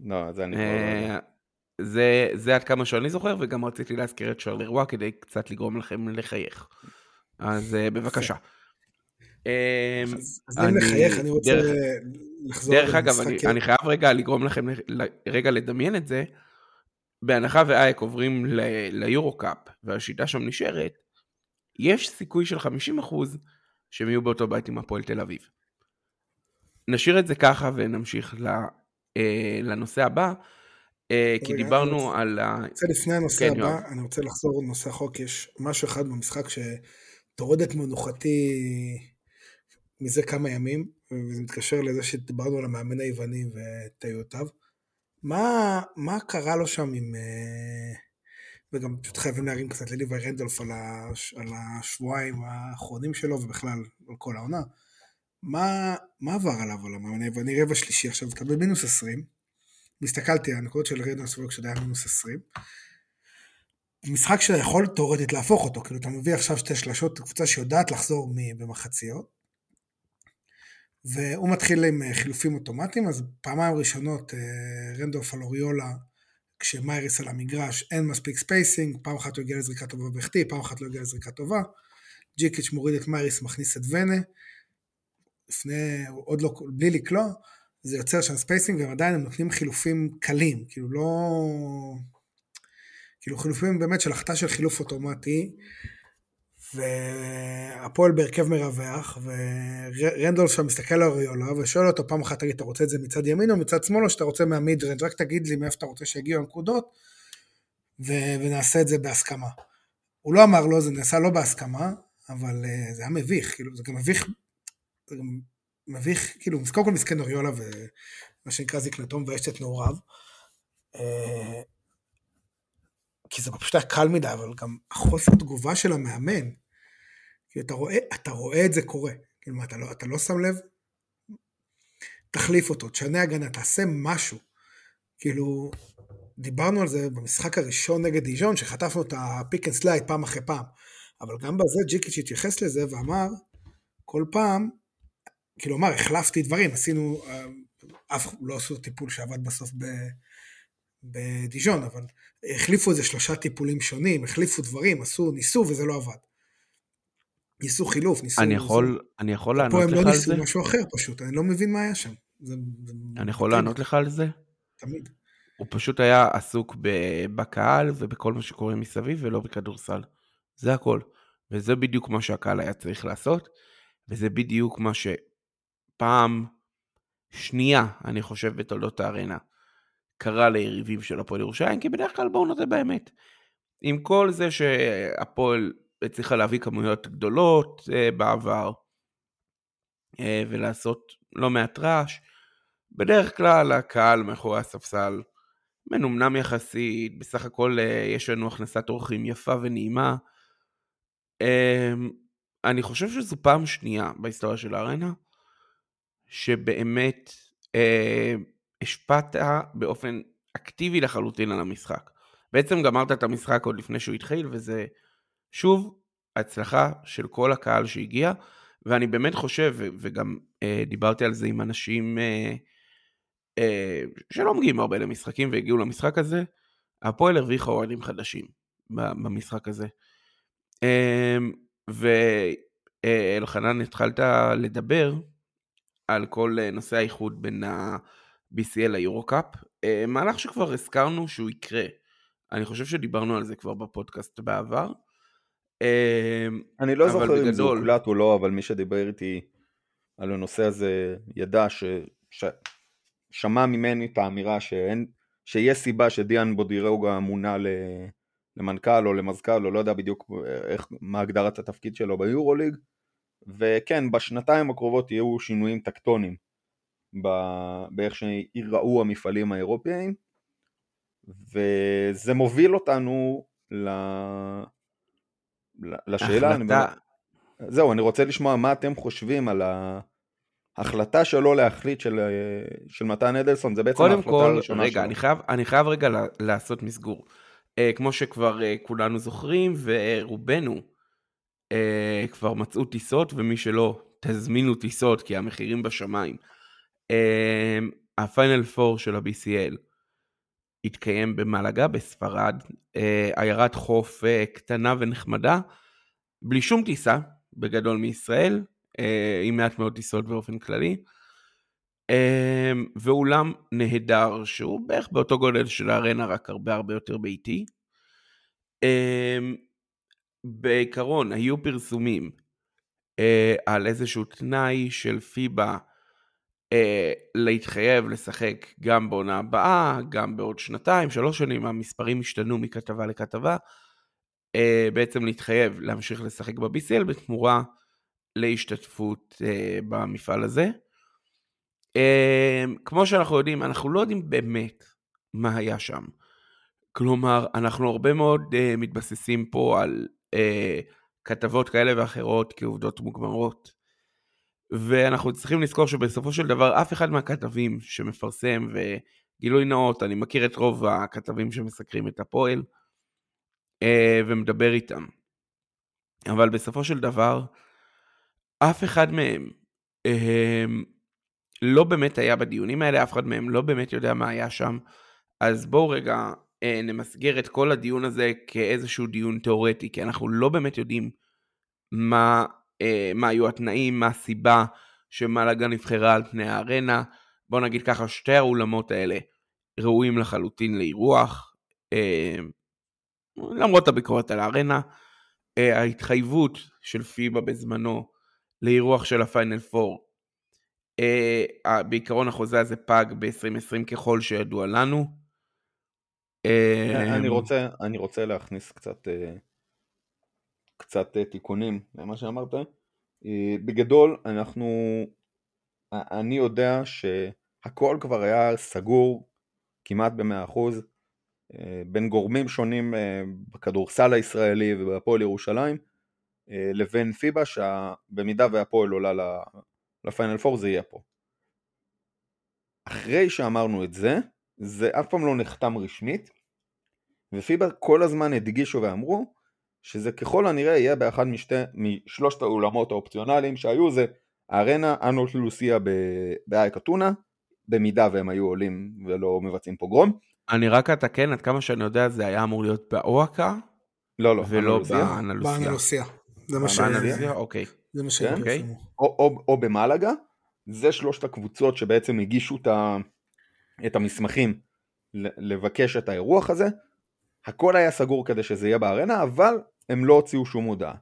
לא, זה אני יודע. זה, זה עד כמה שאני זוכר, וגם רציתי להזכיר את שרלרווה כדי קצת לגרום לכם לחייך. אז uh, בבקשה. אז אם לחייך, אני רוצה לחזור דרך אגב, אני, אני חייב רגע לגרום לכם רגע לדמיין את זה. בהנחה ואייק עוברים ליורו-קאפ והשיטה שם נשארת, יש סיכוי של 50% שהם יהיו באותו בית עם הפועל תל אביב. נשאיר את זה ככה ונמשיך אה, לנושא הבא, אה, כי דיברנו על ה... אני רוצה לפני הנושא כן, הבא, אני רוצה לחזור לנושא החוק, יש משהו אחד במשחק שטורד את מנוחתי מזה כמה ימים, וזה מתקשר לזה שדיברנו על המאמן היווני וטעויותיו. מה, מה קרה לו שם עם... אה, וגם פשוט חייבים להרים קצת לליווי רנדולף על, הש, על השבועיים האחרונים שלו ובכלל על כל העונה. מה, מה עבר עליו על המאמן היווני רבע שלישי עכשיו אתה במינוס 20. הסתכלתי הנקודות של רנדולף כשזה היה מינוס 20. משחק שאתה יכול תאורטית להפוך אותו, כאילו אתה מביא עכשיו שתי שלשות, קבוצה שיודעת לחזור במחציות, והוא מתחיל עם אה, חילופים אוטומטיים, אז פעמיים ראשונות אה, רנדולף על אריולה, כשמייריס על המגרש אין מספיק spacing, פעם אחת הוא הגיע לזריקה טובה והחטיא, פעם אחת לא הגיע לזריקה טובה, ג'יקיץ' מוריד את מייריס, מכניס את ונה, לפני, עוד לא, בלי לקלוע, זה יוצר שם spacing, והם עדיין הם נותנים חילופים קלים, כאילו לא... כאילו חילופים באמת של החלטה של חילוף אוטומטי, והפועל בהרכב מרווח, ורנדולף שם מסתכל על אריולה, ושואל אותו פעם אחת, תגיד, אתה רוצה את זה מצד ימין או מצד שמאל, או שאתה רוצה מה mid-range, רק תגיד לי מאיפה אתה רוצה שיגיעו הנקודות, ו- ונעשה את זה בהסכמה. הוא לא אמר לו, זה נעשה לא בהסכמה, אבל uh, זה היה מביך, כאילו, זה גם מביך, זה גם מביך, כאילו, קודם כל מסכן אריולה, ומה שנקרא זקנתו מביישת את נעוריו. Uh, כי זה פשוט היה קל מדי, אבל גם החוסר תגובה של המאמן, כי אתה רואה, אתה רואה את זה קורה. מה, אתה לא, אתה לא שם לב? תחליף אותו, תשנה הגנה, תעשה משהו. כאילו, דיברנו על זה במשחק הראשון נגד דיז'ון, שחטפנו את ה pick and slide פעם אחרי פעם. אבל גם בזה ג'יקיץ' התייחס לזה ואמר, כל פעם, כאילו אמר, החלפתי דברים, עשינו, אה, אף לא עשו טיפול שעבד בסוף ב... בדיז'ון, אבל החליפו איזה שלושה טיפולים שונים, החליפו דברים, עשו, ניסו וזה לא עבד. ניסו חילוף, ניסו... אני יכול, זה... אני יכול לענות לך על זה? פה הם לא ניסו משהו אחר פשוט, אני לא מבין מה היה שם. זה, זה אני יכול לענות לך על זה? תמיד. הוא פשוט היה עסוק בקהל ובכל מה שקורה מסביב ולא בכדורסל. זה הכל. וזה בדיוק מה שהקהל היה צריך לעשות, וזה בדיוק מה שפעם שנייה, אני חושב, בתולדות הארנה, קרה ליריבים של הפועל ירושלים, כי בדרך כלל בואו נודה באמת. עם כל זה שהפועל הצליחה להביא כמויות גדולות uh, בעבר, uh, ולעשות לא מעט רעש, בדרך כלל הקהל מאחורי הספסל מנומנם יחסית, בסך הכל uh, יש לנו הכנסת אורחים יפה ונעימה. Uh, אני חושב שזו פעם שנייה בהיסטוריה של הארנה, שבאמת השפעת באופן אקטיבי לחלוטין על המשחק. בעצם גמרת את המשחק עוד לפני שהוא התחיל, וזה שוב הצלחה של כל הקהל שהגיע, ואני באמת חושב, וגם אה, דיברתי על זה עם אנשים אה, אה, שלא מגיעים הרבה למשחקים והגיעו למשחק הזה, הפועל הרוויחה אוהדים חדשים במשחק הזה. אה, ואלחנן, התחלת לדבר על כל אה, נושא האיחוד בין ה... BCL ליורו-קאפ, אה, מהלך שכבר הזכרנו שהוא יקרה. אני חושב שדיברנו על זה כבר בפודקאסט בעבר. אה, אני לא זוכר בגדול... אם זה הוקלט או לא, אבל מי שדיבר איתי על הנושא הזה ידע ש... ש... שמע ממני את האמירה שאין, שיש סיבה שדיאן בודירוגה מונה ל... למנכ"ל או למזכ"ל או לא יודע בדיוק איך, מה הגדרת התפקיד שלו ביורוליג וכן בשנתיים הקרובות יהיו שינויים טקטונים באיך שיראו המפעלים האירופיים וזה מוביל אותנו ל... לשאלה, החלטה... אני... זהו, אני רוצה לשמוע מה אתם חושבים על ההחלטה שלו להחליט של, של מתן אדלסון, זה בעצם ההחלטה כל, הראשונה רגע, שלו. אני חייב, אני חייב רגע לעשות מסגור. Uh, כמו שכבר uh, כולנו זוכרים, ורובנו uh, כבר מצאו טיסות, ומי שלא, תזמינו טיסות, כי המחירים בשמיים. הפיינל פור של ה-BCL התקיים במלגה בספרד, אה, עיירת חוף אה, קטנה ונחמדה, בלי שום טיסה, בגדול מישראל, אה, עם מעט מאוד טיסות באופן כללי. ואולם נהדר שהוא בערך באותו גודל של הארנה רק הרבה הרבה יותר ביתי. בעיקרון היו פרסומים על איזשהו תנאי של פיבה להתחייב לשחק גם בעונה הבאה, גם בעוד שנתיים, שלוש שנים, המספרים השתנו מכתבה לכתבה, אה, בעצם להתחייב להמשיך לשחק ב-BCL בתמורה להשתתפות אה, במפעל הזה. אה, כמו שאנחנו יודעים, אנחנו לא יודעים באמת מה היה שם. כלומר, אנחנו הרבה מאוד אה, מתבססים פה על אה, כתבות כאלה ואחרות כעובדות מוגמרות. ואנחנו צריכים לזכור שבסופו של דבר אף אחד מהכתבים שמפרסם, וגילוי נאות, אני מכיר את רוב הכתבים שמסקרים את הפועל, אה, ומדבר איתם. אבל בסופו של דבר, אף אחד מהם אה, לא באמת היה בדיונים האלה, אף אחד מהם לא באמת יודע מה היה שם. אז בואו רגע אה, נמסגר את כל הדיון הזה כאיזשהו דיון תיאורטי, כי אנחנו לא באמת יודעים מה מה היו התנאים, מה הסיבה שמלאגה נבחרה על פני הארנה. בוא נגיד ככה, שתי האולמות האלה ראויים לחלוטין לאירוח, אה, למרות הביקורת על הארנה. אה, ההתחייבות של פיבה בזמנו לאירוח של הפיינל פור, אה, בעיקרון החוזה הזה פג ב-2020 ככל שידוע לנו. אה, אני רוצה, אני רוצה להכניס קצת אה, קצת אה, תיקונים למה שאמרת. אה, בגדול אנחנו, אני יודע שהכל כבר היה סגור כמעט במאה אחוז אה, בין גורמים שונים בכדורסל הישראלי ובהפועל ירושלים לבין פיבה שבמידה והפועל עולה לפיינל פור זה יהיה פה. אחרי שאמרנו את זה, זה אף פעם לא נחתם רשמית ופיבה כל הזמן הדגישו ואמרו שזה ככל הנראה יהיה באחד משתי, משלושת האולמות האופציונליים שהיו זה הארנה אנולט לוסיה באייק אתונה, במידה והם היו עולים ולא מבצעים פוגרום. אני רק אתקן, עד כמה שאני יודע זה היה אמור להיות באוהקה. לא, לא, ולא באנלוסיה. באנלוסיה. זה מה ש... באנלוסיה? אוקיי. זה מה שהם כן? או, או, או במלאגה, זה שלושת הקבוצות שבעצם הגישו את המסמכים לבקש את האירוח הזה, הכל היה סגור כדי שזה יהיה בארנה, אבל הם לא הוציאו שום הודעה.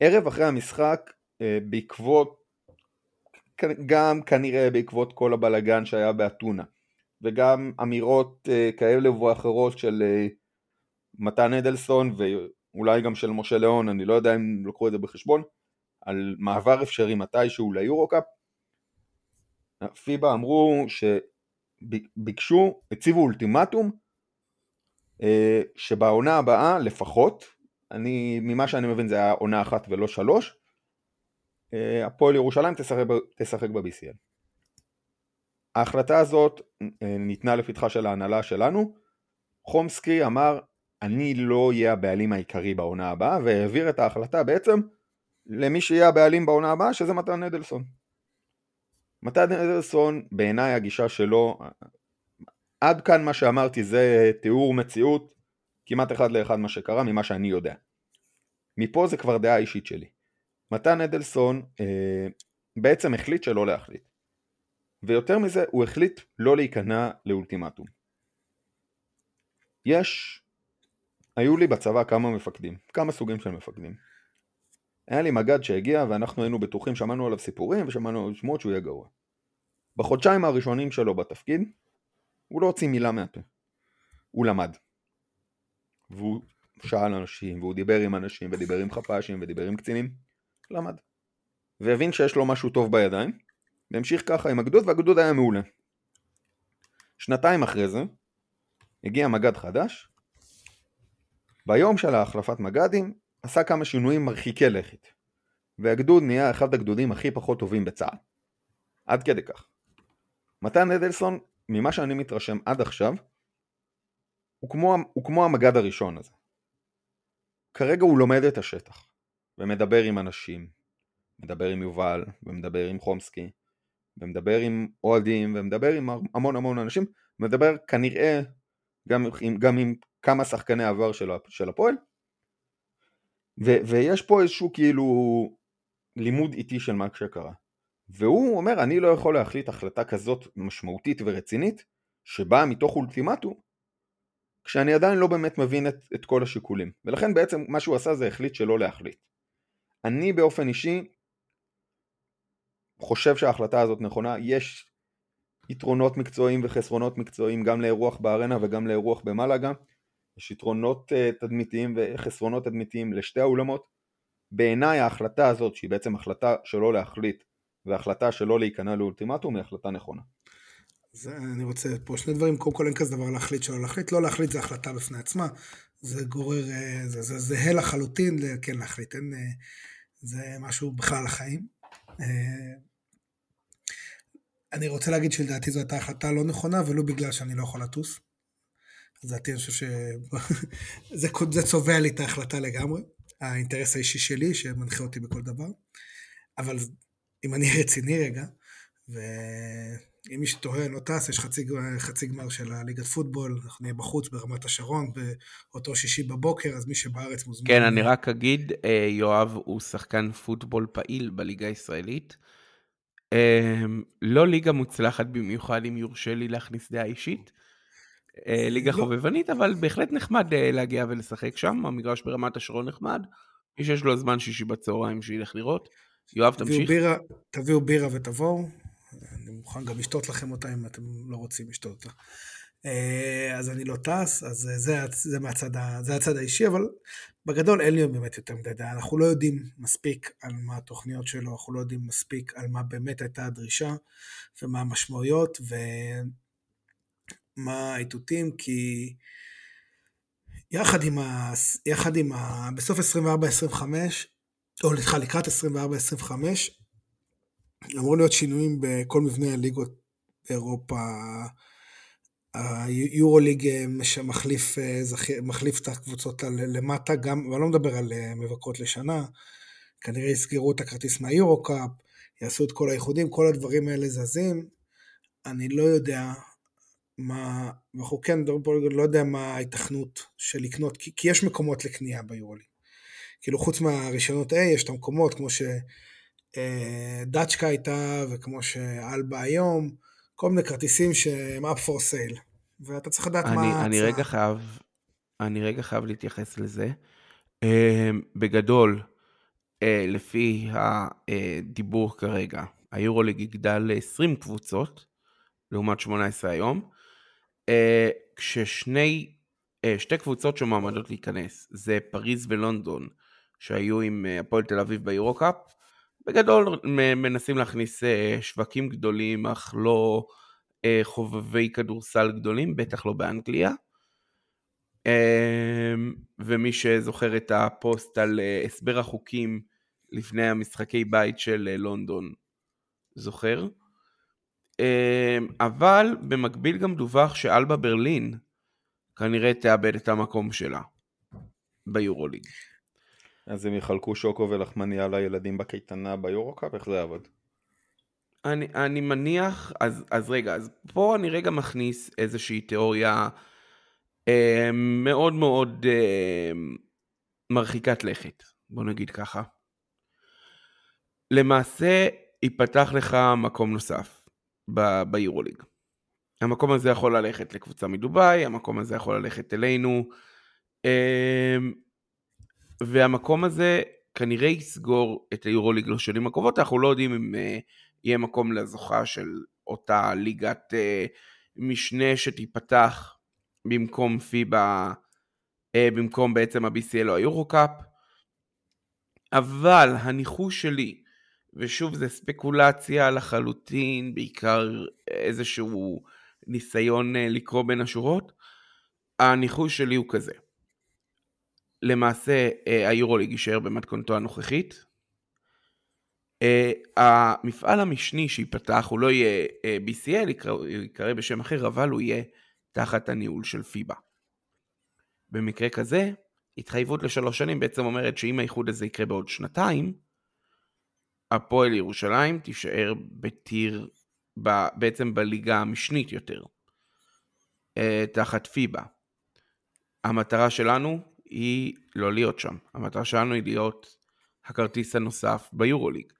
ערב אחרי המשחק, אה, בעקבות, גם כנראה בעקבות כל הבלגן שהיה באתונה, וגם אמירות אה, כאלה ואחרות של אה, מתן אדלסון ואולי גם של משה ליאון, אני לא יודע אם לקחו את זה בחשבון, על מעבר אפשרי מתישהו ליורו-קאפ, פיבה אמרו שביקשו, הציבו אולטימטום שבעונה הבאה לפחות, אני, ממה שאני מבין זה היה עונה אחת ולא שלוש, אה, הפועל ירושלים תשחק, תשחק ב-BCL. ההחלטה הזאת אה, ניתנה לפתחה של ההנהלה שלנו, חומסקי אמר אני לא אהיה הבעלים העיקרי בעונה הבאה והעביר את ההחלטה בעצם למי שיהיה הבעלים בעונה הבאה שזה מתן אדלסון. מתן אדלסון בעיניי הגישה שלו עד כאן מה שאמרתי זה תיאור מציאות כמעט אחד לאחד מה שקרה ממה שאני יודע. מפה זה כבר דעה אישית שלי. מתן אדלסון אה, בעצם החליט שלא להחליט. ויותר מזה הוא החליט לא להיכנע לאולטימטום. יש, היו לי בצבא כמה מפקדים, כמה סוגים של מפקדים. היה לי מג"ד שהגיע ואנחנו היינו בטוחים, שמענו עליו סיפורים ושמענו שמות שהוא יהיה גרוע. בחודשיים הראשונים שלו בתפקיד הוא לא הוציא מילה מהפה. הוא למד. והוא שאל אנשים, והוא דיבר עם אנשים, ודיבר עם חפ"שים, ודיבר עם קצינים. למד. והבין שיש לו משהו טוב בידיים, והמשיך ככה עם הגדוד, והגדוד היה מעולה. שנתיים אחרי זה, הגיע מג"ד חדש, ביום של ההחלפת מג"דים, עשה כמה שינויים מרחיקי לכת, והגדוד נהיה אחד הגדודים הכי פחות טובים בצה"ל. עד כדי כך. מתן אדלסון ממה שאני מתרשם עד עכשיו, הוא כמו, הוא כמו המג"ד הראשון הזה. כרגע הוא לומד את השטח, ומדבר עם אנשים, מדבר עם יובל, ומדבר עם חומסקי, ומדבר עם אוהדים, ומדבר עם המון המון אנשים, מדבר כנראה גם, גם עם כמה שחקני עבר של, של הפועל, ו, ויש פה איזשהו כאילו לימוד איטי של מה שקרה. והוא אומר, אני לא יכול להחליט החלטה כזאת משמעותית ורצינית, שבאה מתוך אולטימטום, כשאני עדיין לא באמת מבין את, את כל השיקולים. ולכן בעצם מה שהוא עשה זה החליט שלא להחליט. אני באופן אישי חושב שההחלטה הזאת נכונה, יש יתרונות מקצועיים וחסרונות מקצועיים גם לאירוח בארנה וגם לאירוח במלאגה, יש יתרונות uh, תדמיתיים וחסרונות תדמיתיים לשתי האולמות. בעיניי ההחלטה הזאת, שהיא בעצם החלטה שלא להחליט והחלטה שלא להיכנע לאולטימטום, היא החלטה נכונה. זה, אני רוצה פה שני דברים, קודם כל אין כזה דבר להחליט שלא להחליט, לא להחליט זה החלטה בפני עצמה, זה גורר, אה, זה זהה זה, זה לחלוטין כן להחליט, אין, אה, זה משהו בכלל לחיים. אני רוצה להגיד שלדעתי זו הייתה החלטה לא נכונה, ולא בגלל שאני לא יכול לטוס. לדעתי אני חושב שזה צובע לי את ההחלטה לגמרי, האינטרס האישי שלי שמנחה אותי בכל דבר. אבל אם אני רציני רגע, ואם מי שתוהה לא טס, יש חצי, חצי גמר של הליגת פוטבול, אנחנו נהיה בחוץ ברמת השרון באותו שישי בבוקר, אז מי שבארץ מוזמן. כן, אני רק אגיד, אה, יואב הוא שחקן פוטבול פעיל בליגה הישראלית. אמ, לא ליגה מוצלחת במיוחד, אם יורשה לי להכניס דעה אישית. אה, ליגה לא. חובבנית, אבל בהחלט נחמד אה, להגיע ולשחק שם, המגרש ברמת השרון נחמד. מי שיש לו זמן שישי בצהריים שילך לראות. יואב, תמשיך. בירה, תביאו בירה ותבואו. אני מוכן גם לשתות לכם אותה אם אתם לא רוצים לשתות אותה. אה, אז אני לא טס, אז זה, זה, מהצד, זה הצד האישי, אבל בגדול אין לי באמת יותר מדי דעה. אנחנו לא יודעים מספיק על מה התוכניות שלו, אנחנו לא יודעים מספיק על מה באמת הייתה הדרישה ומה המשמעויות ומה האיתותים, כי יחד עם ה... יחד עם ה... בסוף 24-25, או סליחה, לקראת 24-25, אמורים להיות שינויים בכל מבנה הליגות באירופה, היורוליג אה, מחליף, אה, מחליף את הקבוצות למטה, גם, ואני לא מדבר על אה, מבקרות לשנה, כנראה יסגרו את הכרטיס מהיורו-קאפ, יעשו את כל האיחודים, כל הדברים האלה זזים. אני לא יודע מה, אנחנו כן פה, לא יודע מה ההיתכנות של לקנות, כי, כי יש מקומות לקנייה ביורוליג. כאילו חוץ מהרישיונות A יש את המקומות כמו שדאצ'קה הייתה וכמו שאלבה היום, כל מיני כרטיסים שהם up for sale, ואתה צריך לדעת אני, מה אני רגע חייב, אני רגע חייב להתייחס לזה. Uh, בגדול, uh, לפי הדיבור כרגע, היורוליג יגדל ל-20 קבוצות, לעומת 18 היום, uh, כששני, uh, שתי קבוצות שמועמדות להיכנס, זה פריז ולונדון, שהיו עם הפועל תל אביב ביורו-קאפ, בגדול מנסים להכניס אה, שווקים גדולים, אך לא אה, חובבי כדורסל גדולים, בטח לא באנגליה. אמ, ומי שזוכר את הפוסט על אה, הסבר החוקים לפני המשחקי בית של לונדון, זוכר? אמ, אבל במקביל גם דווח שאלבה ברלין כנראה תאבד את המקום שלה ביורוליג. אז הם יחלקו שוקו ולחמניה לילדים בקייטנה ביורוקאפ? איך זה יעבוד? אני, אני מניח, אז, אז רגע, אז פה אני רגע מכניס איזושהי תיאוריה אה, מאוד מאוד אה, מרחיקת לכת, בוא נגיד ככה. למעשה ייפתח לך מקום נוסף ביורוליג. המקום הזה יכול ללכת לקבוצה מדובאי, המקום הזה יכול ללכת אלינו. אה, והמקום הזה כנראה יסגור את היורוליג לשנים הקרובות, אנחנו לא יודעים אם uh, יהיה מקום לזוכה של אותה ליגת uh, משנה שתיפתח במקום פיבה, uh, במקום בעצם ה-BCL או היורו-קאפ, אבל הניחוש שלי, ושוב זה ספקולציה לחלוטין, בעיקר איזשהו ניסיון לקרוא בין השורות, הניחוש שלי הוא כזה. למעשה אה, היורוליג יישאר במתכונתו הנוכחית. אה, המפעל המשני שייפתח הוא לא יהיה אה, BCL, יקרא בשם אחר, אבל הוא יהיה תחת הניהול של פיבה. במקרה כזה, התחייבות לשלוש שנים בעצם אומרת שאם האיחוד הזה יקרה בעוד שנתיים, הפועל ירושלים תישאר בטיר, בעצם בליגה המשנית יותר, תחת פיבה. המטרה שלנו היא לא להיות שם. המטרה שלנו היא להיות הכרטיס הנוסף ביורוליג.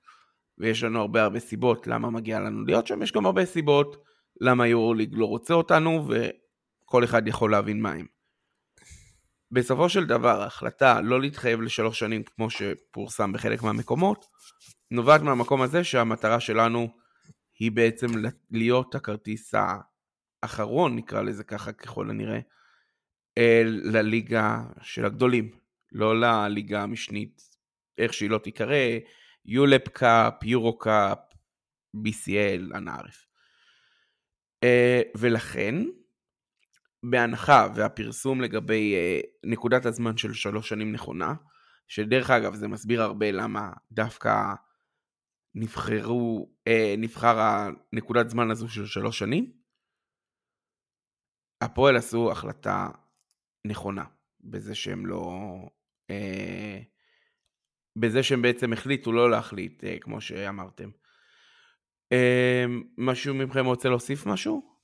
ויש לנו הרבה הרבה סיבות למה מגיע לנו להיות שם, יש גם הרבה סיבות למה יורוליג לא רוצה אותנו, וכל אחד יכול להבין מה הם. בסופו של דבר, ההחלטה לא להתחייב לשלוש שנים, כמו שפורסם בחלק מהמקומות, נובעת מהמקום הזה שהמטרה שלנו היא בעצם להיות הכרטיס האחרון, נקרא לזה ככה ככל הנראה, לליגה של הגדולים, לא לליגה המשנית, איך שהיא לא תיקרא, יולפ קאפ, יורו קאפ, BCL, אנערף. ולכן, בהנחה והפרסום לגבי uh, נקודת הזמן של שלוש שנים נכונה, שדרך אגב זה מסביר הרבה למה דווקא נבחרו, uh, נבחר הנקודת זמן הזו של שלוש שנים, הפועל עשו החלטה נכונה בזה שהם לא... Uh, בזה שהם בעצם החליטו לא להחליט, uh, כמו שאמרתם. Uh, משהו מכם רוצה להוסיף משהו?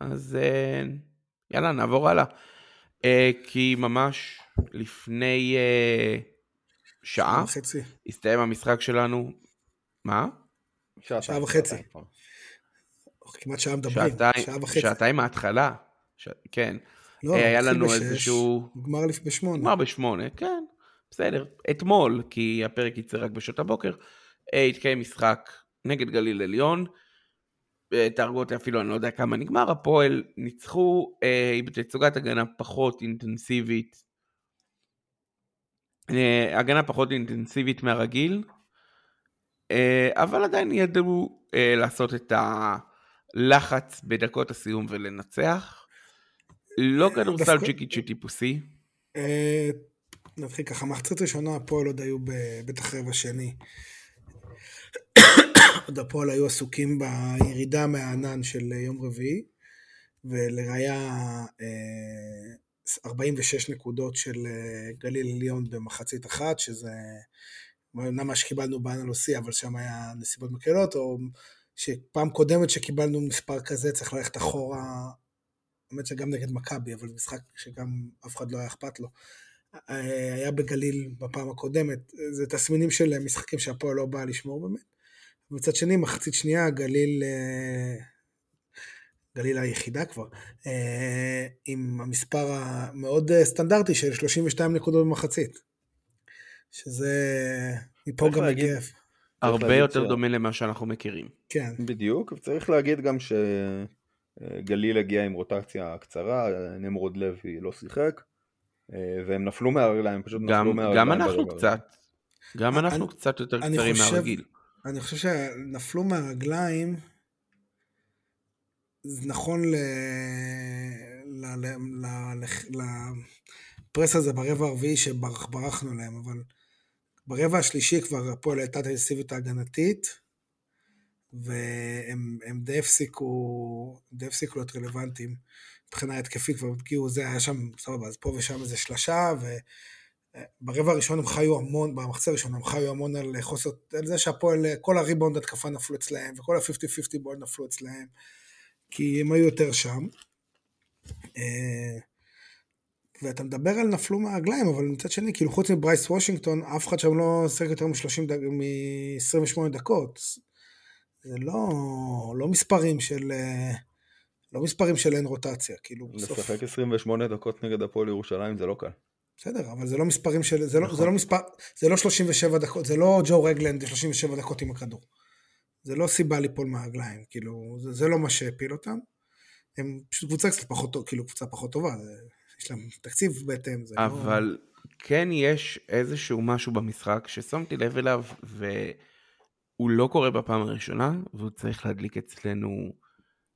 אז אה, יאללה, נעבור הלאה. אה, כי ממש לפני אה, שעה וחצי. הסתיים המשחק שלנו. מה? שעה וחצי. כמעט שעה מדברים, שעה וחצי. שעתיים מההתחלה, ש... כן. לא, היה לנו בשש, איזשהו... נגמר. בשמונה. נגמר בשמונה, כן, בסדר. אתמול, כי הפרק יצא רק בשעות הבוקר, התקיים משחק נגד גליל עליון. תהרגו אותי אפילו, אני לא יודע כמה נגמר, הפועל ניצחו אה, בתצוגת הגנה פחות אינטנסיבית, אה, הגנה פחות אינטנסיבית מהרגיל, אה, אבל עדיין ידעו אה, לעשות את הלחץ בדקות הסיום ולנצח. לא כדורסל דווקא- צ'יקיצ'י טיפוסי, אה, נתחיל ככה, מחצית ראשונה הפועל עוד היו בטח רבע שני. עוד הפועל היו עסוקים בירידה מהענן של יום רביעי, ולראיה אה, 46 נקודות של אה, גליל עליון במחצית אחת, שזה אומנם מה שקיבלנו באנלוסי, אבל שם היה נסיבות מקלות, או שפעם קודמת שקיבלנו מספר כזה צריך ללכת אחורה, האמת שגם נגד מכבי, אבל משחק שגם אף אחד לא היה אכפת לו. אה, היה בגליל בפעם הקודמת, זה תסמינים של משחקים שהפועל לא באה לשמור באמת. מצד שני, מחצית שנייה, גליל, אה, גליל היחידה כבר, אה, עם המספר המאוד סטנדרטי של 32 נקודות במחצית. שזה, מפה גם מגיע, הרבה יותר ש- דומה למה שאנחנו מכירים. כן. בדיוק, וצריך להגיד גם שגליל הגיע עם רוטציה קצרה, נמרוד לוי לא שיחק, אה, והם נפלו מהרגליים, פשוט גם, נפלו מהרגליים. גם אנחנו הזה. קצת, גם אני- אנחנו קצת יותר אני קצרים חושב- מהרגיל. אני חושב שנפלו מהרגליים, זה נכון ל... ל... ל... ל... ל... לפרס הזה ברבע הרביעי שברחנו להם, אבל ברבע השלישי כבר הפועל העלתה את האגרסיביות ההגנתית, והם הם די הפסיקו, די הפסיקו להיות רלוונטיים. מבחינה התקפית כבר הגיעו, זה היה שם, סבבה, אז פה ושם איזה שלושה, וברבע הראשון הם חיו המון, במחצה הראשון הם חיו המון על חוסר, על זה שהפועל, כל הריבאונד התקפה נפלו אצלהם, וכל ה-50-50 בול נפלו אצלהם, כי הם היו יותר שם. אה, ואתה מדבר על נפלו מהרגליים, אבל מצד שני, כאילו חוץ מברייס וושינגטון, אף אחד שם לא שיחק יותר מ-30 דק, מ-28 דקות. זה לא, לא מספרים של, אה, לא מספרים של אין רוטציה, כאילו בסוף, לשחק 28 דקות נגד הפועל ירושלים זה לא קל. בסדר, אבל זה לא מספרים של, זה לא, נכון. זה לא מספר, זה לא 37 דקות, זה לא ג'ו רגלנד 37 דקות עם הכדור. זה לא סיבה ליפול מהרגליים, כאילו, זה, זה לא מה שהפיל אותם. הם פשוט קבוצה קצת פחות, טוב- כאילו קבוצה פחות טובה, זה, יש להם תקציב בהתאם, זה לא... אבל כן יש איזשהו משהו במשחק ששמתי לב אליו והוא לא קורה בפעם הראשונה והוא צריך להדליק אצלנו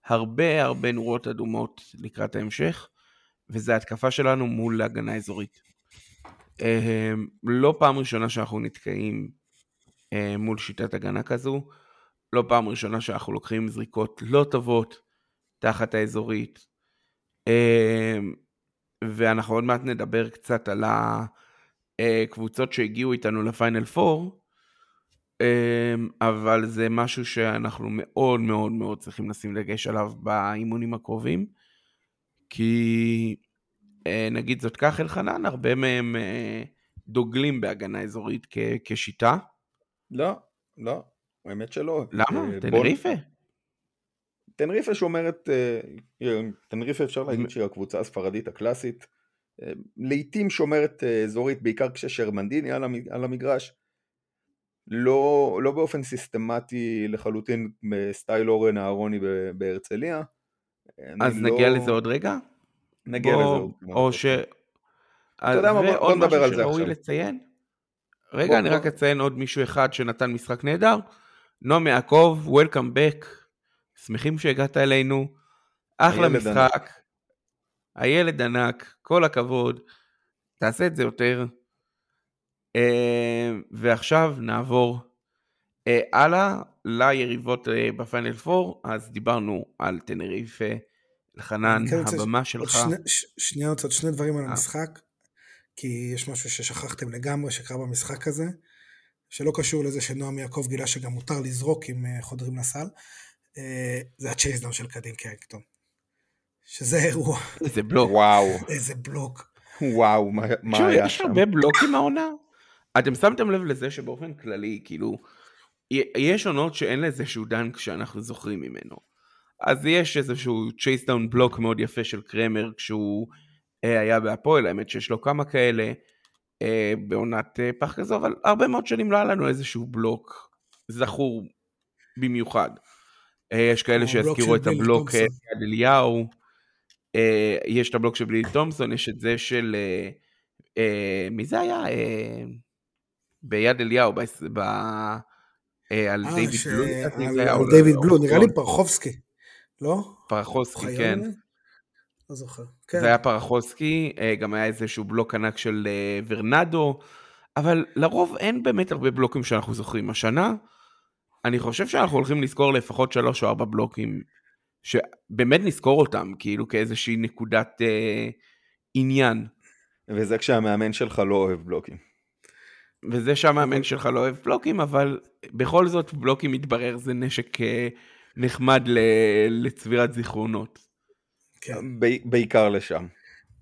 הרבה הרבה נורות אדומות לקראת ההמשך וזה ההתקפה שלנו מול הגנה אזורית. אה, לא פעם ראשונה שאנחנו נתקעים אה, מול שיטת הגנה כזו, לא פעם ראשונה שאנחנו לוקחים זריקות לא טובות תחת האזורית. אה, ואנחנו עוד מעט נדבר קצת על הקבוצות שהגיעו איתנו לפיינל 4, אבל זה משהו שאנחנו מאוד מאוד מאוד צריכים לשים דגש עליו באימונים הקרובים, כי אה, נגיד זאת כך אלחנן, הרבה מהם אה, דוגלים בהגנה אזורית כ- כשיטה. לא, לא, האמת שלא. למה? אה, תנריפה? תנריפה שומרת, אה, תנריפה אפשר להגיד שהיא הקבוצה הספרדית הקלאסית. אה, לעיתים שומרת אה, אזורית, בעיקר כששרמנדיני על המגרש. לא, לא באופן סיסטמטי לחלוטין בסטייל אורן אהרוני בהרצליה. אז לא- נגיע לזה עוד רגע? נגיע בוא- לזה עוד כמה או. ש... אתה יודע מה, בוא- נדבר על זה עכשיו. לציין? רגע, בוא- אני בוא- רק אציין עוד מישהו אחד שנתן משחק נהדר. נועם יעקב, Welcome back. שמחים שהגעת אלינו. אחלה הילד משחק. הילד ענק, כל הכבוד. תעשה את זה יותר. אה, ועכשיו נעבור אה, הלאה ליריבות אה, בפיינל 4. אז דיברנו על טנריפה. אלחנן, אני כן הבמה שלך. שני- ש- שנייה, עוד עוד שני דברים על. המשחק, כי יש משהו ששכחתם לגמרי שקרה במשחק הזה, שלא קשור לזה שנועם יעקב גילה שגם מותר לזרוק אם חודרים לסל, זה ה chasedown של קדין קרינגטון. שזה אירוע, איזה בלוק. וואו, איזה בלוק. וואו, מה, מה היה יש שם? הרבה בלוקים העונה. אתם שמתם לב לזה שבאופן כללי, כאילו, יש עונות שאין לאיזשהו dunk שאנחנו זוכרים ממנו. אז יש איזשהו chasedown block מאוד יפה של קרמר כשהוא אה, היה בהפועל, האמת שיש לו כמה כאלה אה, בעונת אה, פח הזו, אבל הרבה מאוד שנים לא היה לנו איזשהו בלוק זכור במיוחד. אה, יש כאלה שיזכירו של את הבלוק אה, תומפסון. יד אליהו. אה, יש את הבלוק של בלילי תומפסון, יש את זה של... אה, אה, מי זה היה? אה, ביד אליהו, ב... ב אה, על אה, דיוויד בלו, על- לא- דיוויד או בלו, נראה לי לא, פרחובסקי, לא? אוחיון? כן. לא זוכר. כן. זה היה פרחוסקי, אה, גם היה איזשהו בלוק ענק של ורנדו, אבל לרוב אין באמת הרבה בלוקים שאנחנו זוכרים. השנה, אני חושב שאנחנו הולכים לזכור לפחות שלוש או ארבע בלוקים, שבאמת נזכור אותם, כאילו כאיזושהי נקודת אה, עניין. וזה כשהמאמן שלך לא אוהב בלוקים. וזה שהמאמן שלך לא אוהב בלוקים, אבל בכל זאת בלוקים מתברר זה נשק אה, נחמד ל- לצבירת זיכרונות. כן. בעיקר לשם.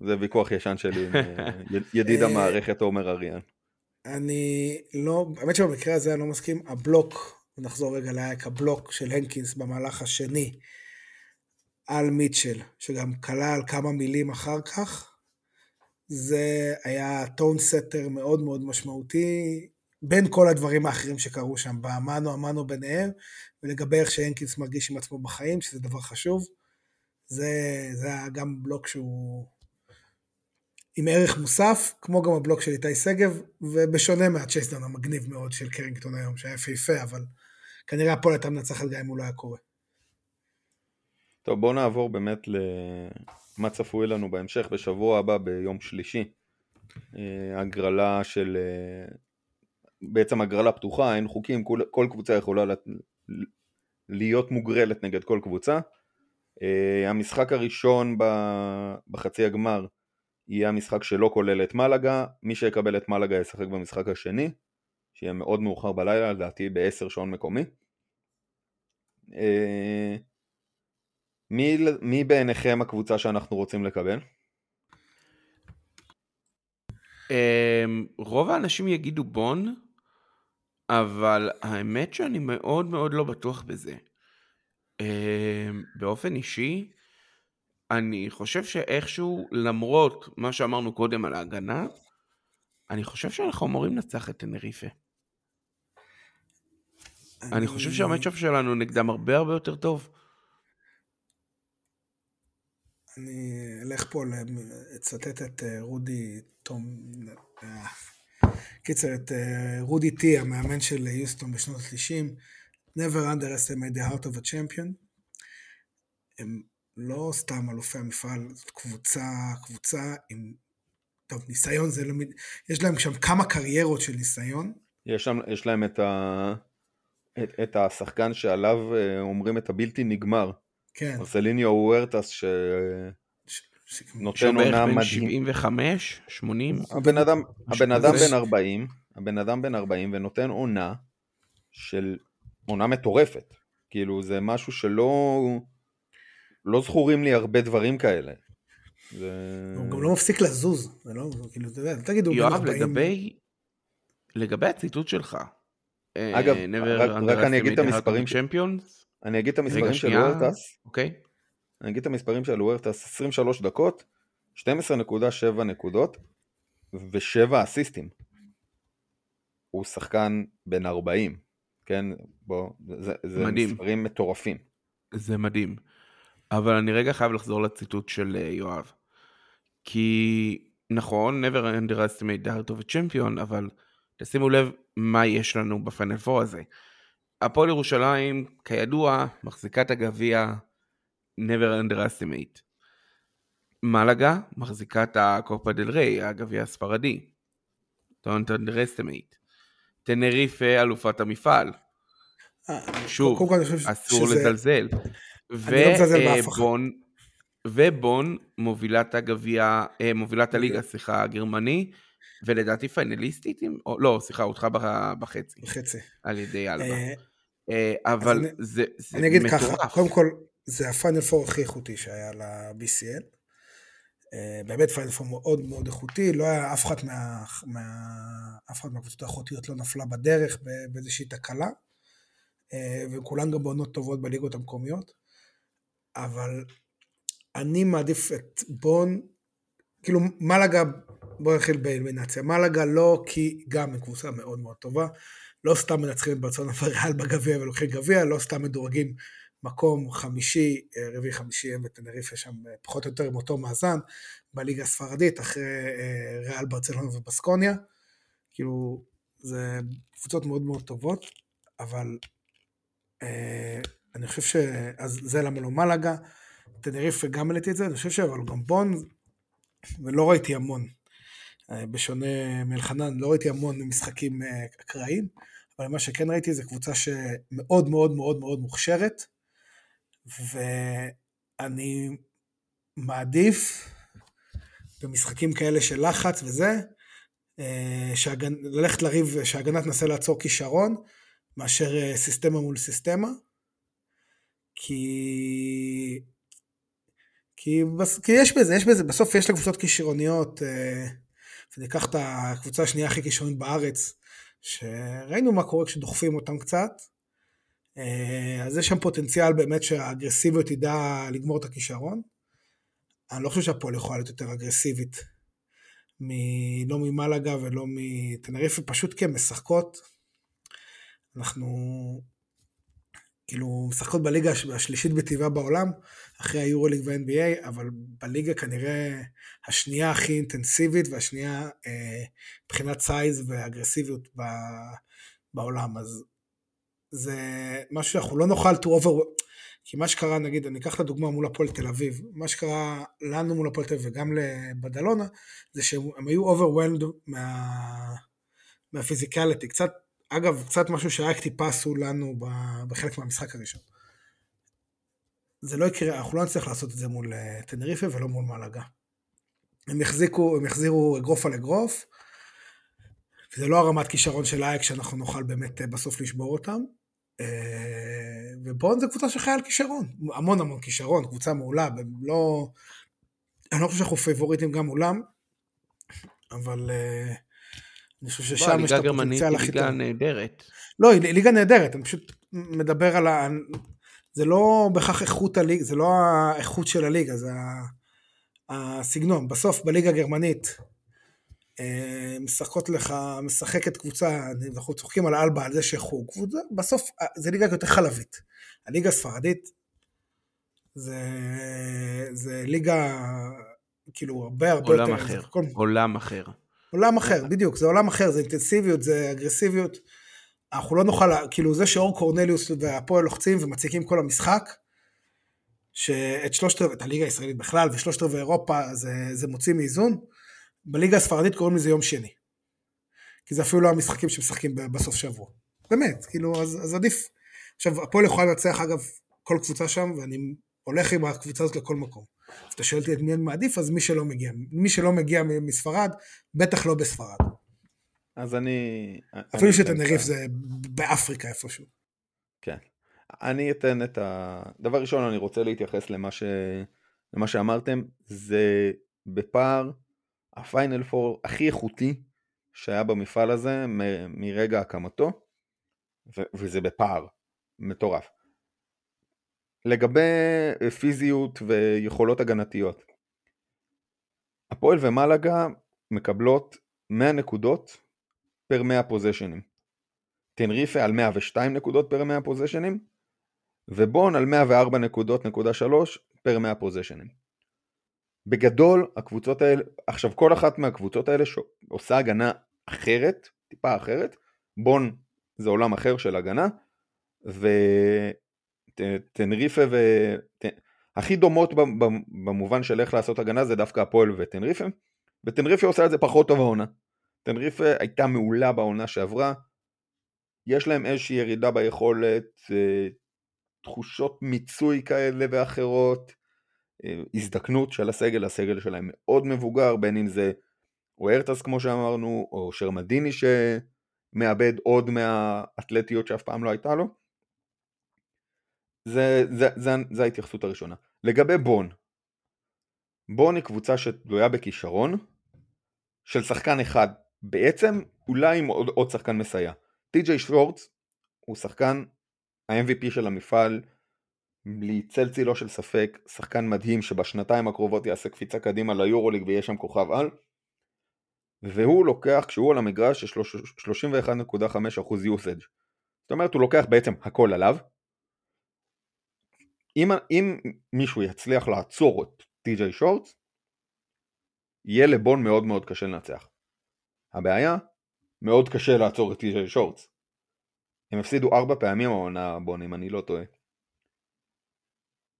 זה ויכוח ישן שלי עם אה, ידיד המערכת עומר אריאן. אני לא, האמת שבמקרה הזה אני לא מסכים, הבלוק, נחזור רגע לאייק, הבלוק של הנקינס במהלך השני על מיטשל, שגם כלל כמה מילים אחר כך, זה היה טון סטר מאוד מאוד משמעותי, בין כל הדברים האחרים שקרו שם, באמנו אמנו ביניהם, ולגבי איך שהנקינס מרגיש עם עצמו בחיים, שזה דבר חשוב, זה, זה היה גם בלוק שהוא עם ערך מוסף, כמו גם הבלוק של איתי שגב, ובשונה מהצ'ייסדאון המגניב מאוד של קרינגטון היום, שהיה יפהפה, אבל כנראה הפועל הייתה מנצחת גם אם הוא לא היה קורה. טוב בואו נעבור באמת למה צפוי לנו בהמשך בשבוע הבא ביום שלישי. אה, הגרלה של... אה, בעצם הגרלה פתוחה, אין חוקים, כל, כל קבוצה יכולה לת- להיות מוגרלת נגד כל קבוצה. אה, המשחק הראשון בחצי הגמר יהיה המשחק שלא כולל את מלאגה, מי שיקבל את מלאגה ישחק במשחק השני, שיהיה מאוד מאוחר בלילה, לדעתי ב-10 שעון מקומי. מי, מי בעיניכם הקבוצה שאנחנו רוצים לקבל? אמ, רוב האנשים יגידו בון, אבל האמת שאני מאוד מאוד לא בטוח בזה. אמ, באופן אישי, אני חושב שאיכשהו, למרות מה שאמרנו קודם על ההגנה, אני חושב שאנחנו אמורים לנצח את טנריפה. אני חושב שהמצ'אפ שלנו נגדם הרבה הרבה יותר טוב. אני אלך פה, אצטט את אה, רודי תום, אה, קיצר, את אה, רודי טי, המאמן של יוסטון בשנות ה-30, never underestimate the heart of a champion. הם לא סתם אלופי המפעל, זאת קבוצה, קבוצה עם, טוב, ניסיון זה לא, יש להם שם כמה קריירות של ניסיון. יש, שם, יש להם את, ה, את, את השחקן שעליו אומרים את הבלתי נגמר, כן, מרסליניו וורטס, ש- בערך עונה מדהים. 75, 80. הבן אדם, הבן אדם. בן 40, הבן אדם בן 40 ונותן עונה של עונה מטורפת. כאילו זה משהו שלא לא זכורים לי הרבה דברים כאלה. זה... הוא גם לא מפסיק לזוז, זה לא, כאילו, אתה יודע, תגידו... יואב, לגבי, לגבי הציטוט שלך, אה, אגב, רק, רק אני אגיד את המספרים, צ'מפיונס, אני אגיד את המספרים של וורטס, אוקיי. אני אגיד את המספרים של וורטס, 23 דקות, 12.7 נקודות ו-7 אסיסטים. הוא שחקן בן 40, כן? בוא, זה, זה מדהים. מספרים מטורפים. זה מדהים. אבל אני רגע חייב לחזור לציטוט של אה, יואב. כי נכון, never underestimate the heart of a champion, אבל תשימו לב מה יש לנו בפיינל פור הזה. הפועל ירושלים, כידוע, מחזיקה את הגביע never underestimate. מלאגה מחזיקה את הקופה דל ריי, הגביע הספרדי. don't underestimate. טנריפה אלופת המפעל. אה, שוב, אסור לזלזל. ובון, ובון מובילת הגביע, אה, מובילת הליגה, סליחה, הגרמני, ולדעתי פיינליסטית, לא, סליחה, הודחה בחצי. בחצי. על ידי אלבה. אה, אבל זה מטורף. אני אגיד ככה, קודם כל, זה הפיינל פור הכי איכותי שהיה ל-BCL. באמת פיינל פור מאוד מאוד איכותי, לא היה אף אחת מה... מה... אף אחת מהקבוצות האיכותיות לא נפלה בדרך באיזושהי תקלה, וכולן גם בעונות טובות בליגות המקומיות. אבל אני מעדיף את בון, כאילו מלאגה, בוא נתחיל באלמינציה, מלאגה לא כי גם היא קבוצה מאוד מאוד טובה, לא סתם מנצחים את ברצונה וריאל בגביע ולוקחים גביע, לא סתם מדורגים מקום חמישי, אה, רביעי חמישי הם בטנריפה שם אה, פחות או יותר עם אותו מאזן, בליגה הספרדית אחרי אה, ריאל ברצלונה ובסקוניה, כאילו זה קבוצות מאוד מאוד טובות, אבל אני חושב ש... אז זה למה לא מלאגה, תנריפה גם העליתי את זה, אני חושב אבל גם בון, ולא ראיתי המון, בשונה מאלחנן, לא ראיתי המון משחקים אקראיים, אבל מה שכן ראיתי זה קבוצה שמאוד מאוד מאוד מאוד מוכשרת, ואני מעדיף במשחקים כאלה של לחץ וזה, אה, שהגנ... ללכת לריב, שההגנה תנסה לעצור כישרון, מאשר סיסטמה מול סיסטמה. כי... כי, בס... כי יש בזה, יש בזה, בסוף יש לקבוצות כישרוניות, אה, וניקח את הקבוצה השנייה הכי כישרונית בארץ, שראינו מה קורה כשדוחפים אותם קצת, אה, אז יש שם פוטנציאל באמת שהאגרסיביות תדע לגמור את הכישרון. אני לא חושב שהפועל יכולה להיות יותר אגרסיבית, מ... לא ממלאגה ולא מטנריפה, פשוט כי הן משחקות. אנחנו כאילו משחקות בליגה השלישית בטבעה בעולם, אחרי היורוליג וה-NBA, אבל בליגה כנראה השנייה הכי אינטנסיבית והשנייה אה, מבחינת סייז ואגרסיביות ב, בעולם. אז זה משהו שאנחנו לא נוכל to over... כי מה שקרה, נגיד, אני אקח את הדוגמה מול הפועל תל אביב, מה שקרה לנו מול הפועל תל אביב וגם לבדלונה, זה שהם היו overwhelmed מה... מהפיזיקליטי, קצת אגב, קצת משהו שרק טיפה עשו לנו בחלק מהמשחק הראשון. זה לא יקרה, אנחנו לא נצטרך לעשות את זה מול אה, טנריפה ולא מול מלאגה. הם יחזיקו, הם יחזירו אגרוף על אגרוף, וזה לא הרמת כישרון של אייק שאנחנו נוכל באמת אה, בסוף לשבור אותם. אה, ובון זה קבוצה שחיה על כישרון, המון המון כישרון, קבוצה מעולה, לא... אני לא חושב שאנחנו פייבוריטים גם מולם, אבל uh, אני חושב ששם יש את הפוטנציאל הכי טוב. ליגה נהדרת. לא, היא ליגה נהדרת, אני פשוט מדבר על ה... זה לא בהכרח איכות הליגה, זה לא האיכות של הליגה, זה הסגנון. בסוף בליגה הגרמנית אה, משחקות לך, משחקת קבוצה, אנחנו צוחקים על אלבה, על זה שחוג, בסוף אה, זה ליגה יותר חלבית. הליגה הספרדית זה, זה ליגה כאילו הרבה הרבה עולם יותר... אחר, כל... עולם אחר. עולם אחר, בדיוק, זה עולם אחר, זה אינטנסיביות, זה אגרסיביות. אנחנו לא נוכל, כאילו זה שאור קורנליוס והפועל לוחצים ומציקים כל המשחק, שאת שלושת רבעי, את הליגה הישראלית בכלל ושלושת רבעי אירופה זה, זה מוציא מאיזון, בליגה הספרדית קוראים לזה יום שני. כי זה אפילו לא המשחקים שמשחקים בסוף שבוע. באמת, כאילו, אז, אז עדיף. עכשיו, הפועל יכולה לנצח אגב כל קבוצה שם, ואני הולך עם הקבוצה הזאת לכל מקום. אז אתה שואל אותי את מי אני מעדיף, אז מי שלא מגיע. מי שלא מגיע מספרד, בטח לא בספרד. אז אני... אפילו שתנריף זה באפריקה איפשהו. כן. אני אתן את ה... דבר ראשון, אני רוצה להתייחס למה למה שאמרתם, זה בפער הפיינל פור הכי איכותי שהיה במפעל הזה מ- מרגע הקמתו, ו- וזה בפער מטורף. לגבי פיזיות ויכולות הגנתיות, הפועל ומלאגה מקבלות 100 נקודות פר 100 פוזיישנים. טנריפה על 102 נקודות פר 100 פוזיישנים, ובון על 104 נקודות נקודה 3 פר 100 פוזיישנים. בגדול הקבוצות האלה, עכשיו כל אחת מהקבוצות האלה עושה הגנה אחרת, טיפה אחרת, בון זה עולם אחר של הגנה, וטנריפה ו... הכי דומות במובן של איך לעשות הגנה זה דווקא הפועל וטנריפה, וטנריפה עושה את זה פחות טוב העונה. טנריפה הייתה מעולה בעונה שעברה, יש להם איזושהי ירידה ביכולת, אה, תחושות מיצוי כאלה ואחרות, אה, הזדקנות של הסגל, הסגל שלהם מאוד מבוגר, בין אם זה אוורטס כמו שאמרנו, או שרמדיני שמאבד עוד מהאתלטיות שאף פעם לא הייתה לו. זה, זה, זה, זה ההתייחסות הראשונה. לגבי בון, בון היא קבוצה שתלויה בכישרון של שחקן אחד, בעצם אולי עם עוד, עוד שחקן מסייע. טי.ג'יי שוורץ הוא שחקן ה-MVP של המפעל, בלי צל צילו של ספק, שחקן מדהים שבשנתיים הקרובות יעשה קפיצה קדימה ליורוליג ויהיה שם כוכב על, והוא לוקח, כשהוא על המגרש, יש לו 31.5% usage. זאת אומרת, הוא לוקח בעצם הכל עליו. אם, אם מישהו יצליח לעצור את טי.ג'יי שורטס, יהיה לבון מאוד מאוד קשה לנצח. הבעיה, מאוד קשה לעצור את טי.ג'יי שורטס. הם הפסידו ארבע פעמים העונה בון אם אני לא טועה.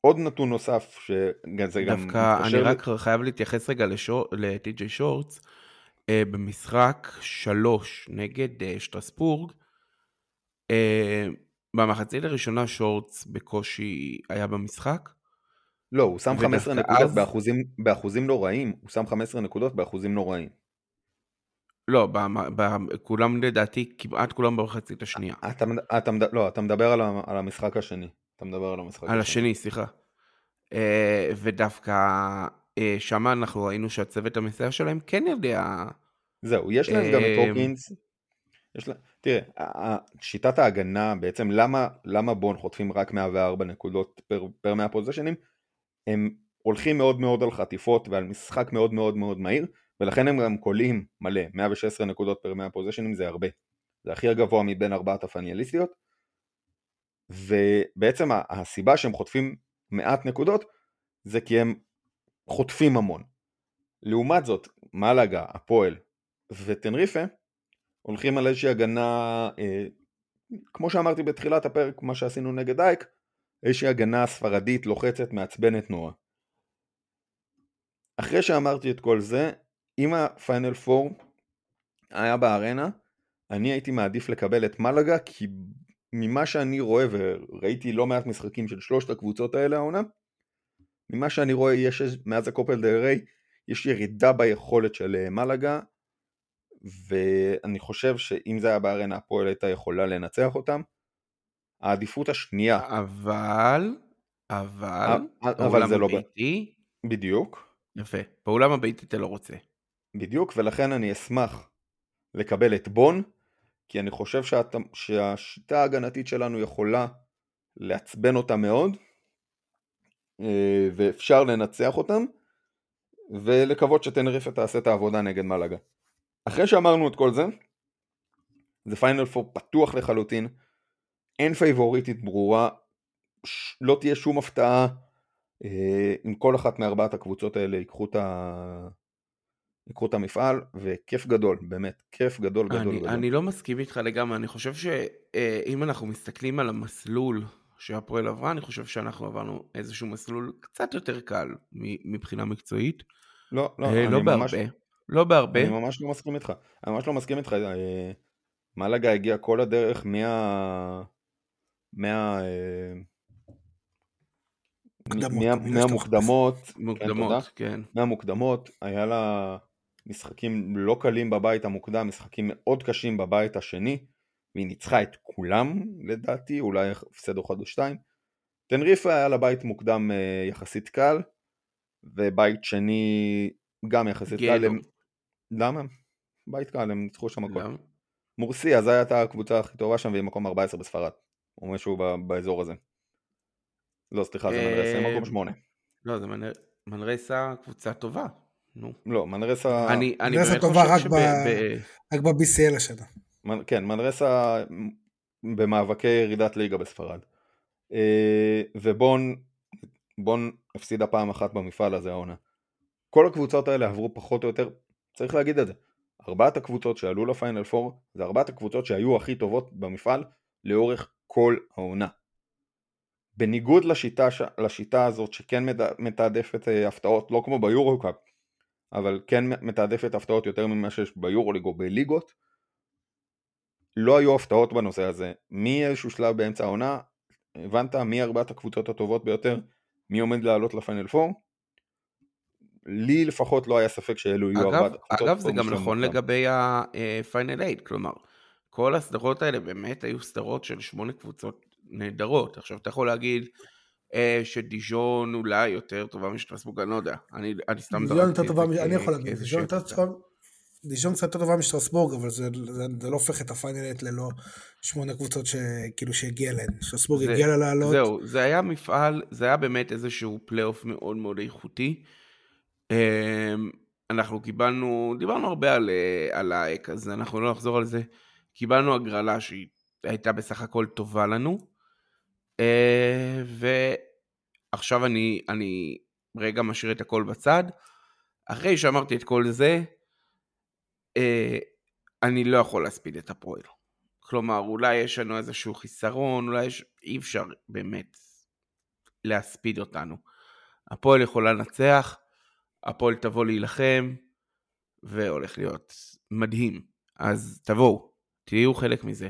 עוד נתון נוסף שזה גם דווקא אני רק חייב להתייחס רגע לטי.ג'יי שורטס. אה, במשחק שלוש נגד אה, שטרסבורג, אה, במחצית הראשונה שורטס בקושי היה במשחק. לא, הוא שם 15 נקודות אז... באחוזים, באחוזים לא רעים, הוא שם 15 נקודות באחוזים לא רעים. לא, ב, ב, כולם לדעתי, כמעט כולם במחצית השנייה. אתה, אתה, לא, אתה מדבר על, על המשחק השני. אתה מדבר על המשחק על השני. השני, סליחה. Uh, ודווקא uh, שם אנחנו ראינו שהצוות המסייע שלהם כן יודע... זהו, יש להם uh, גם את הוקינס. יש לה... תראה, שיטת ההגנה, בעצם למה, למה בון חוטפים רק 104 נקודות פר, פר 100 פוזיישנים? הם הולכים מאוד מאוד על חטיפות ועל משחק מאוד מאוד מאוד מהיר, ולכן הם גם קולים מלא, 116 נקודות פר 100 פוזיישנים זה הרבה. זה הכי הגבוה מבין ארבעת הפניאליסטיות, ובעצם הסיבה שהם חוטפים מעט נקודות זה כי הם חוטפים המון. לעומת זאת, מלאגה, הפועל וטנריפה הולכים על איזושהי הגנה, אה, כמו שאמרתי בתחילת הפרק, מה שעשינו נגד אייק, איזושהי הגנה ספרדית לוחצת מעצבנת נורא. אחרי שאמרתי את כל זה, אם הפיינל פור היה בארנה, אני הייתי מעדיף לקבל את מלאגה, כי ממה שאני רואה, וראיתי לא מעט משחקים של שלושת הקבוצות האלה העונה, ממה שאני רואה יש מאז הקופל דה ריי, יש ירידה ביכולת של אה, מלאגה, ואני חושב שאם זה היה בארנה הפועל הייתה יכולה לנצח אותם. העדיפות השנייה. אבל, אבל, אבל זה לא... הביתי? בדיוק. יפה. באולם הביתי אתה לא רוצה. בדיוק, ולכן אני אשמח לקבל את בון, כי אני חושב שאת, שהשיטה ההגנתית שלנו יכולה לעצבן אותה מאוד, אה, ואפשר לנצח אותם, ולקוות שטנריפה תעשה את העבודה נגד מלאגה. אחרי שאמרנו את כל זה, זה פיינל פור פתוח לחלוטין, אין פייבוריטית ברורה, לא תהיה שום הפתעה אה, אם כל אחת מארבעת הקבוצות האלה ייקחו את, ה... ייקחו את המפעל, וכיף גדול, באמת, כיף גדול גדול אני, גדול. אני לא מסכים איתך לגמרי, אני חושב שאם אנחנו מסתכלים על המסלול שהפועל עברה, אני חושב שאנחנו עברנו איזשהו מסלול קצת יותר קל מבחינה מקצועית. לא, לא, אה, לא בהרבה. לא בהרבה. אני ממש לא מסכים איתך. אני ממש לא מסכים איתך. אה, מלאגה הגיע כל הדרך מה... מה... אה, מהמוקדמות, מוקדמות, כן. מהמוקדמות, היה לה משחקים לא קלים בבית המוקדם, משחקים מאוד קשים בבית השני, והיא ניצחה את כולם לדעתי, אולי הפסד אחד או שתיים. טנריפה היה לה בית מוקדם אה, יחסית קל, ובית שני גם יחסית קל. למה? בית קל, הם ניצחו שם הכל. מורסיה, זו הייתה הקבוצה הכי טובה שם, והיא מקום 14 בספרד. או משהו באזור הזה. לא, סליחה, זה מנרסה, הם מקום 8. לא, זה מנרסה קבוצה טובה. נו. לא, מנרסה... אני, אני מנרסה טובה רק, שב... ב... רק ב-BCL השנה. כן, מנרסה במאבקי ירידת ליגה בספרד. אה, ובון בון הפסידה פעם אחת במפעל הזה העונה. כל הקבוצות האלה עברו פחות או יותר, צריך להגיד את זה, ארבעת הקבוצות שעלו לפיינל 4 זה ארבעת הקבוצות שהיו הכי טובות במפעל לאורך כל העונה. בניגוד לשיטה, לשיטה הזאת שכן מתעדפת אה, הפתעות, לא כמו ביורו-קאפ, אבל כן מתעדפת הפתעות יותר ממה שיש ביורו-ליג או בליגות, לא היו הפתעות בנושא הזה. מאיזשהו שלב באמצע העונה, הבנת מי ארבעת הקבוצות הטובות ביותר, מי עומד לעלות לפיינל 4? לי לפחות לא היה ספק שאלו יהיו ארבעת הקבוצות. אגב, זה גם נכון לגבי הפיינל 8, כלומר, כל הסדרות האלה באמת היו סדרות של שמונה קבוצות נהדרות. עכשיו, אתה יכול להגיד אה, שדיז'ון אולי יותר טובה משטרסבורג, אני לא יודע. אני, אני סתם דיז'ון יותר טובה, אני יכול להגיד, דיז'ון יותר טובה. דיז'ון קצת יותר טובה משטרסבורג, אבל זה, זה, זה לא הופך את ה final eight ללא שמונה קבוצות שכאילו שהגיע להן. שטרסבורג הגיע לה לעלות. זהו, זה היה מפעל, זה היה באמת איזשהו פלייאוף מאוד מאוד איכותי. אמ, אנחנו קיבלנו, דיברנו הרבה על, אה, על האק, אז אנחנו לא נחזור על זה. קיבלנו הגרלה שהיא הייתה בסך הכל טובה לנו. אה, ועכשיו אני, אני רגע משאיר את הכל בצד. אחרי שאמרתי את כל זה, אה, אני לא יכול להספיד את הפועל. כלומר, אולי יש לנו איזשהו חיסרון, אולי יש... אי אפשר באמת להספיד אותנו. הפועל יכולה לנצח, הפועל תבוא להילחם, והולך להיות מדהים. אז תבואו, תהיו חלק מזה.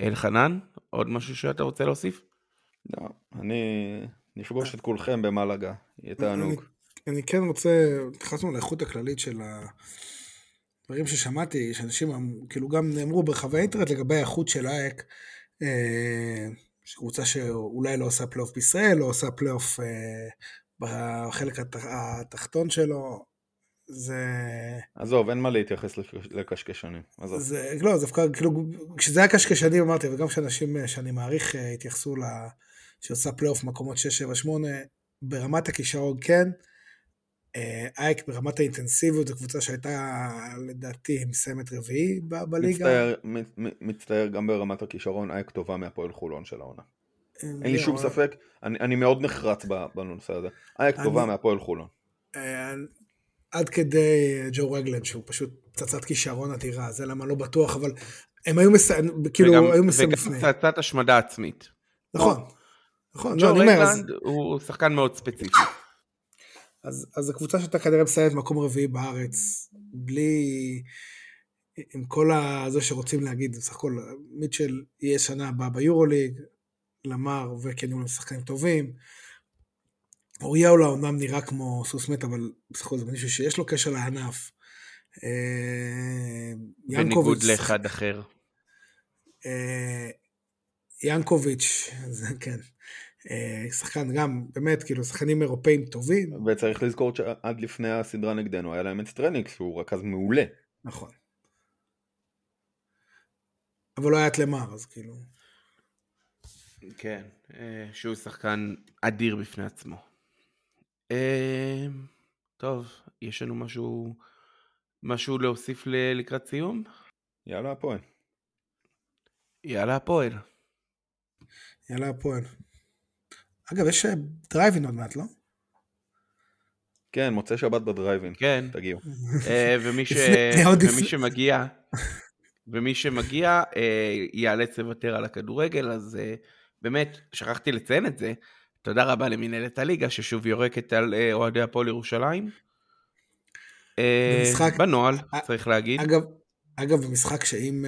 אלחנן, עוד משהו שאתה רוצה להוסיף? לא, אני נפגוש את כולכם במלאגה, יהיה תענוג. אני כן רוצה, נכנסנו לאיכות הכללית של הדברים ששמעתי, שאנשים כאילו גם נאמרו ברחבי האינטרנט לגבי האיכות של האק, אה, קבוצה שאולי לא עושה פלייאוף בישראל, לא עושה פלייאוף אה, בחלק התחתון שלו, זה... עזוב, אין מה להתייחס לקשקשנים. עזוב. זה, לא, זה דווקא, כאילו, כשזה היה קשקשנים אמרתי, וגם כשאנשים שאני מעריך אה, התייחסו ל... שעושה פלייאוף מקומות 6, 7, 8, ברמת הכישרון כן, אייק ברמת האינטנסיביות זו קבוצה שהייתה לדעתי מסיימת רביעי בליגה. מצטער, מצטער גם ברמת הכישרון אייק טובה מהפועל חולון של העונה. אין לי שום ספק, אני, אני מאוד נחרץ בנושא הזה. אייק טובה מהפועל חולון. אה, עד כדי ג'ו רגלן שהוא פשוט פצצת כישרון אדירה, זה למה לא בטוח, אבל הם היו מסיימים, כאילו היו מסיימים לפני. וגם פצצת השמדה עצמית. נכון. נכון, ג'ו רגלנד הוא שחקן מאוד ספציפי. אז, אז הקבוצה שאתה כנראה מסיימת מקום רביעי בארץ, בלי, עם כל זה שרוצים להגיד, בסך הכל מיטשל יהיה שנה הבאה ביורוליג, למר וקניון הם שחקנים טובים. אוריאולה אומנם נראה כמו סוס מת, אבל בסך הכל זה מישהו שיש לו קשר לענף. אה, בניגוד לאחד אחר. אה, ינקוביץ', זה כן. אה, שחקן גם, באמת, כאילו, שחקנים אירופאים טובים. וצריך לזכור שעד לפני הסדרה נגדנו היה להם את סטרניקס, שהוא רכז מעולה. נכון. אבל לא היה את למר, אז כאילו... כן, אה, שהוא שחקן אדיר בפני עצמו. אה, טוב, יש לנו משהו, משהו להוסיף לקראת סיום? יאללה הפועל. יאללה הפועל. יאללה הפועל. אגב, יש דרייבין עוד מעט, לא? כן, מוצאי שבת בדרייבין. כן. תגיעו. אה, ומי, ש... ומי שמגיע, ומי שמגיע אה, ייאלץ לוותר על הכדורגל, אז אה, באמת, שכחתי לציין את זה. תודה רבה למנהלת הליגה, ששוב יורקת על אוהדי הפועל ירושלים. במשחק... בנוהל, צריך להגיד. אגב, אגב, במשחק שאם...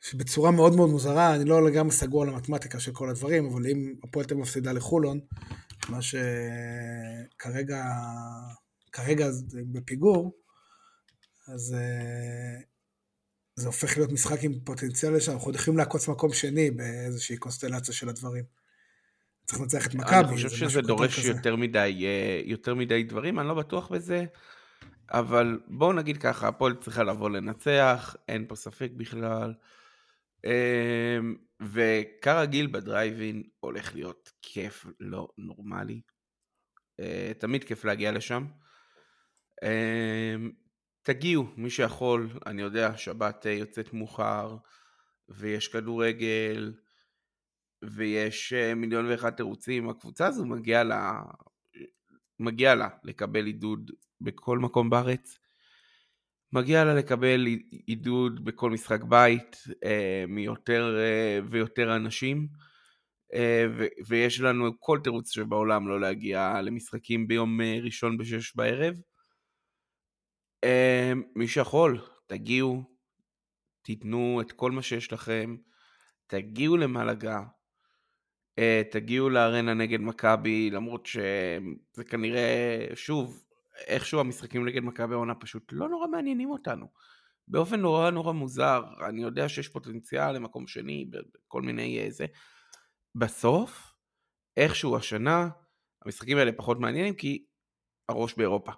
שבצורה מאוד מאוד מוזרה, אני לא לגמרי סגור על המתמטיקה של כל הדברים, אבל אם הפועל תל מפסידה לחולון, מה שכרגע, כרגע בפיגור, אז אה, זה הופך להיות משחק עם פוטנציאל לשם, אנחנו יכולים לעקוץ מקום שני באיזושהי קונסטלציה של הדברים. צריך לנצח את מכבי. אני חושב שזה דורש יותר מדי, אה, יותר מדי דברים, אני לא בטוח בזה, אבל בואו נגיד ככה, הפועל צריכה לבוא לנצח, אין פה ספק בכלל. אמ, וכרגיל בדרייבין הולך להיות כיף לא נורמלי. אה, תמיד כיף להגיע לשם. תגיעו, מי שיכול, אני יודע, שבת אה, יוצאת מאוחר, ויש כדורגל, ויש אה, מיליון ואחד תירוצים, הקבוצה הזו מגיעה לה, מגיע לה לקבל עידוד בכל מקום בארץ. מגיע לה לקבל עידוד בכל משחק בית אה, מיותר אה, ויותר אנשים אה, ו- ויש לנו כל תירוץ שבעולם לא להגיע למשחקים ביום אה, ראשון בשש בערב. מי שיכול, תגיעו, תיתנו את כל מה שיש לכם, תגיעו למלגה, אה, תגיעו לארנה נגד מכבי, למרות שזה כנראה, שוב, איכשהו המשחקים נגד מכבי העונה פשוט לא נורא מעניינים אותנו. באופן נורא נורא מוזר, אני יודע שיש פוטנציאל למקום שני, בכל מיני. אה, בסוף, איכשהו השנה, המשחקים האלה פחות מעניינים כי הראש באירופה.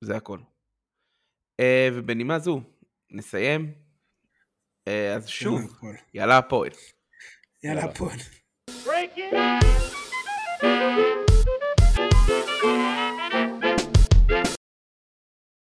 זה הכל. אה, ובנימה זו, נסיים. אה, אז שוב, יאללה הפועל. יאללה הפועל.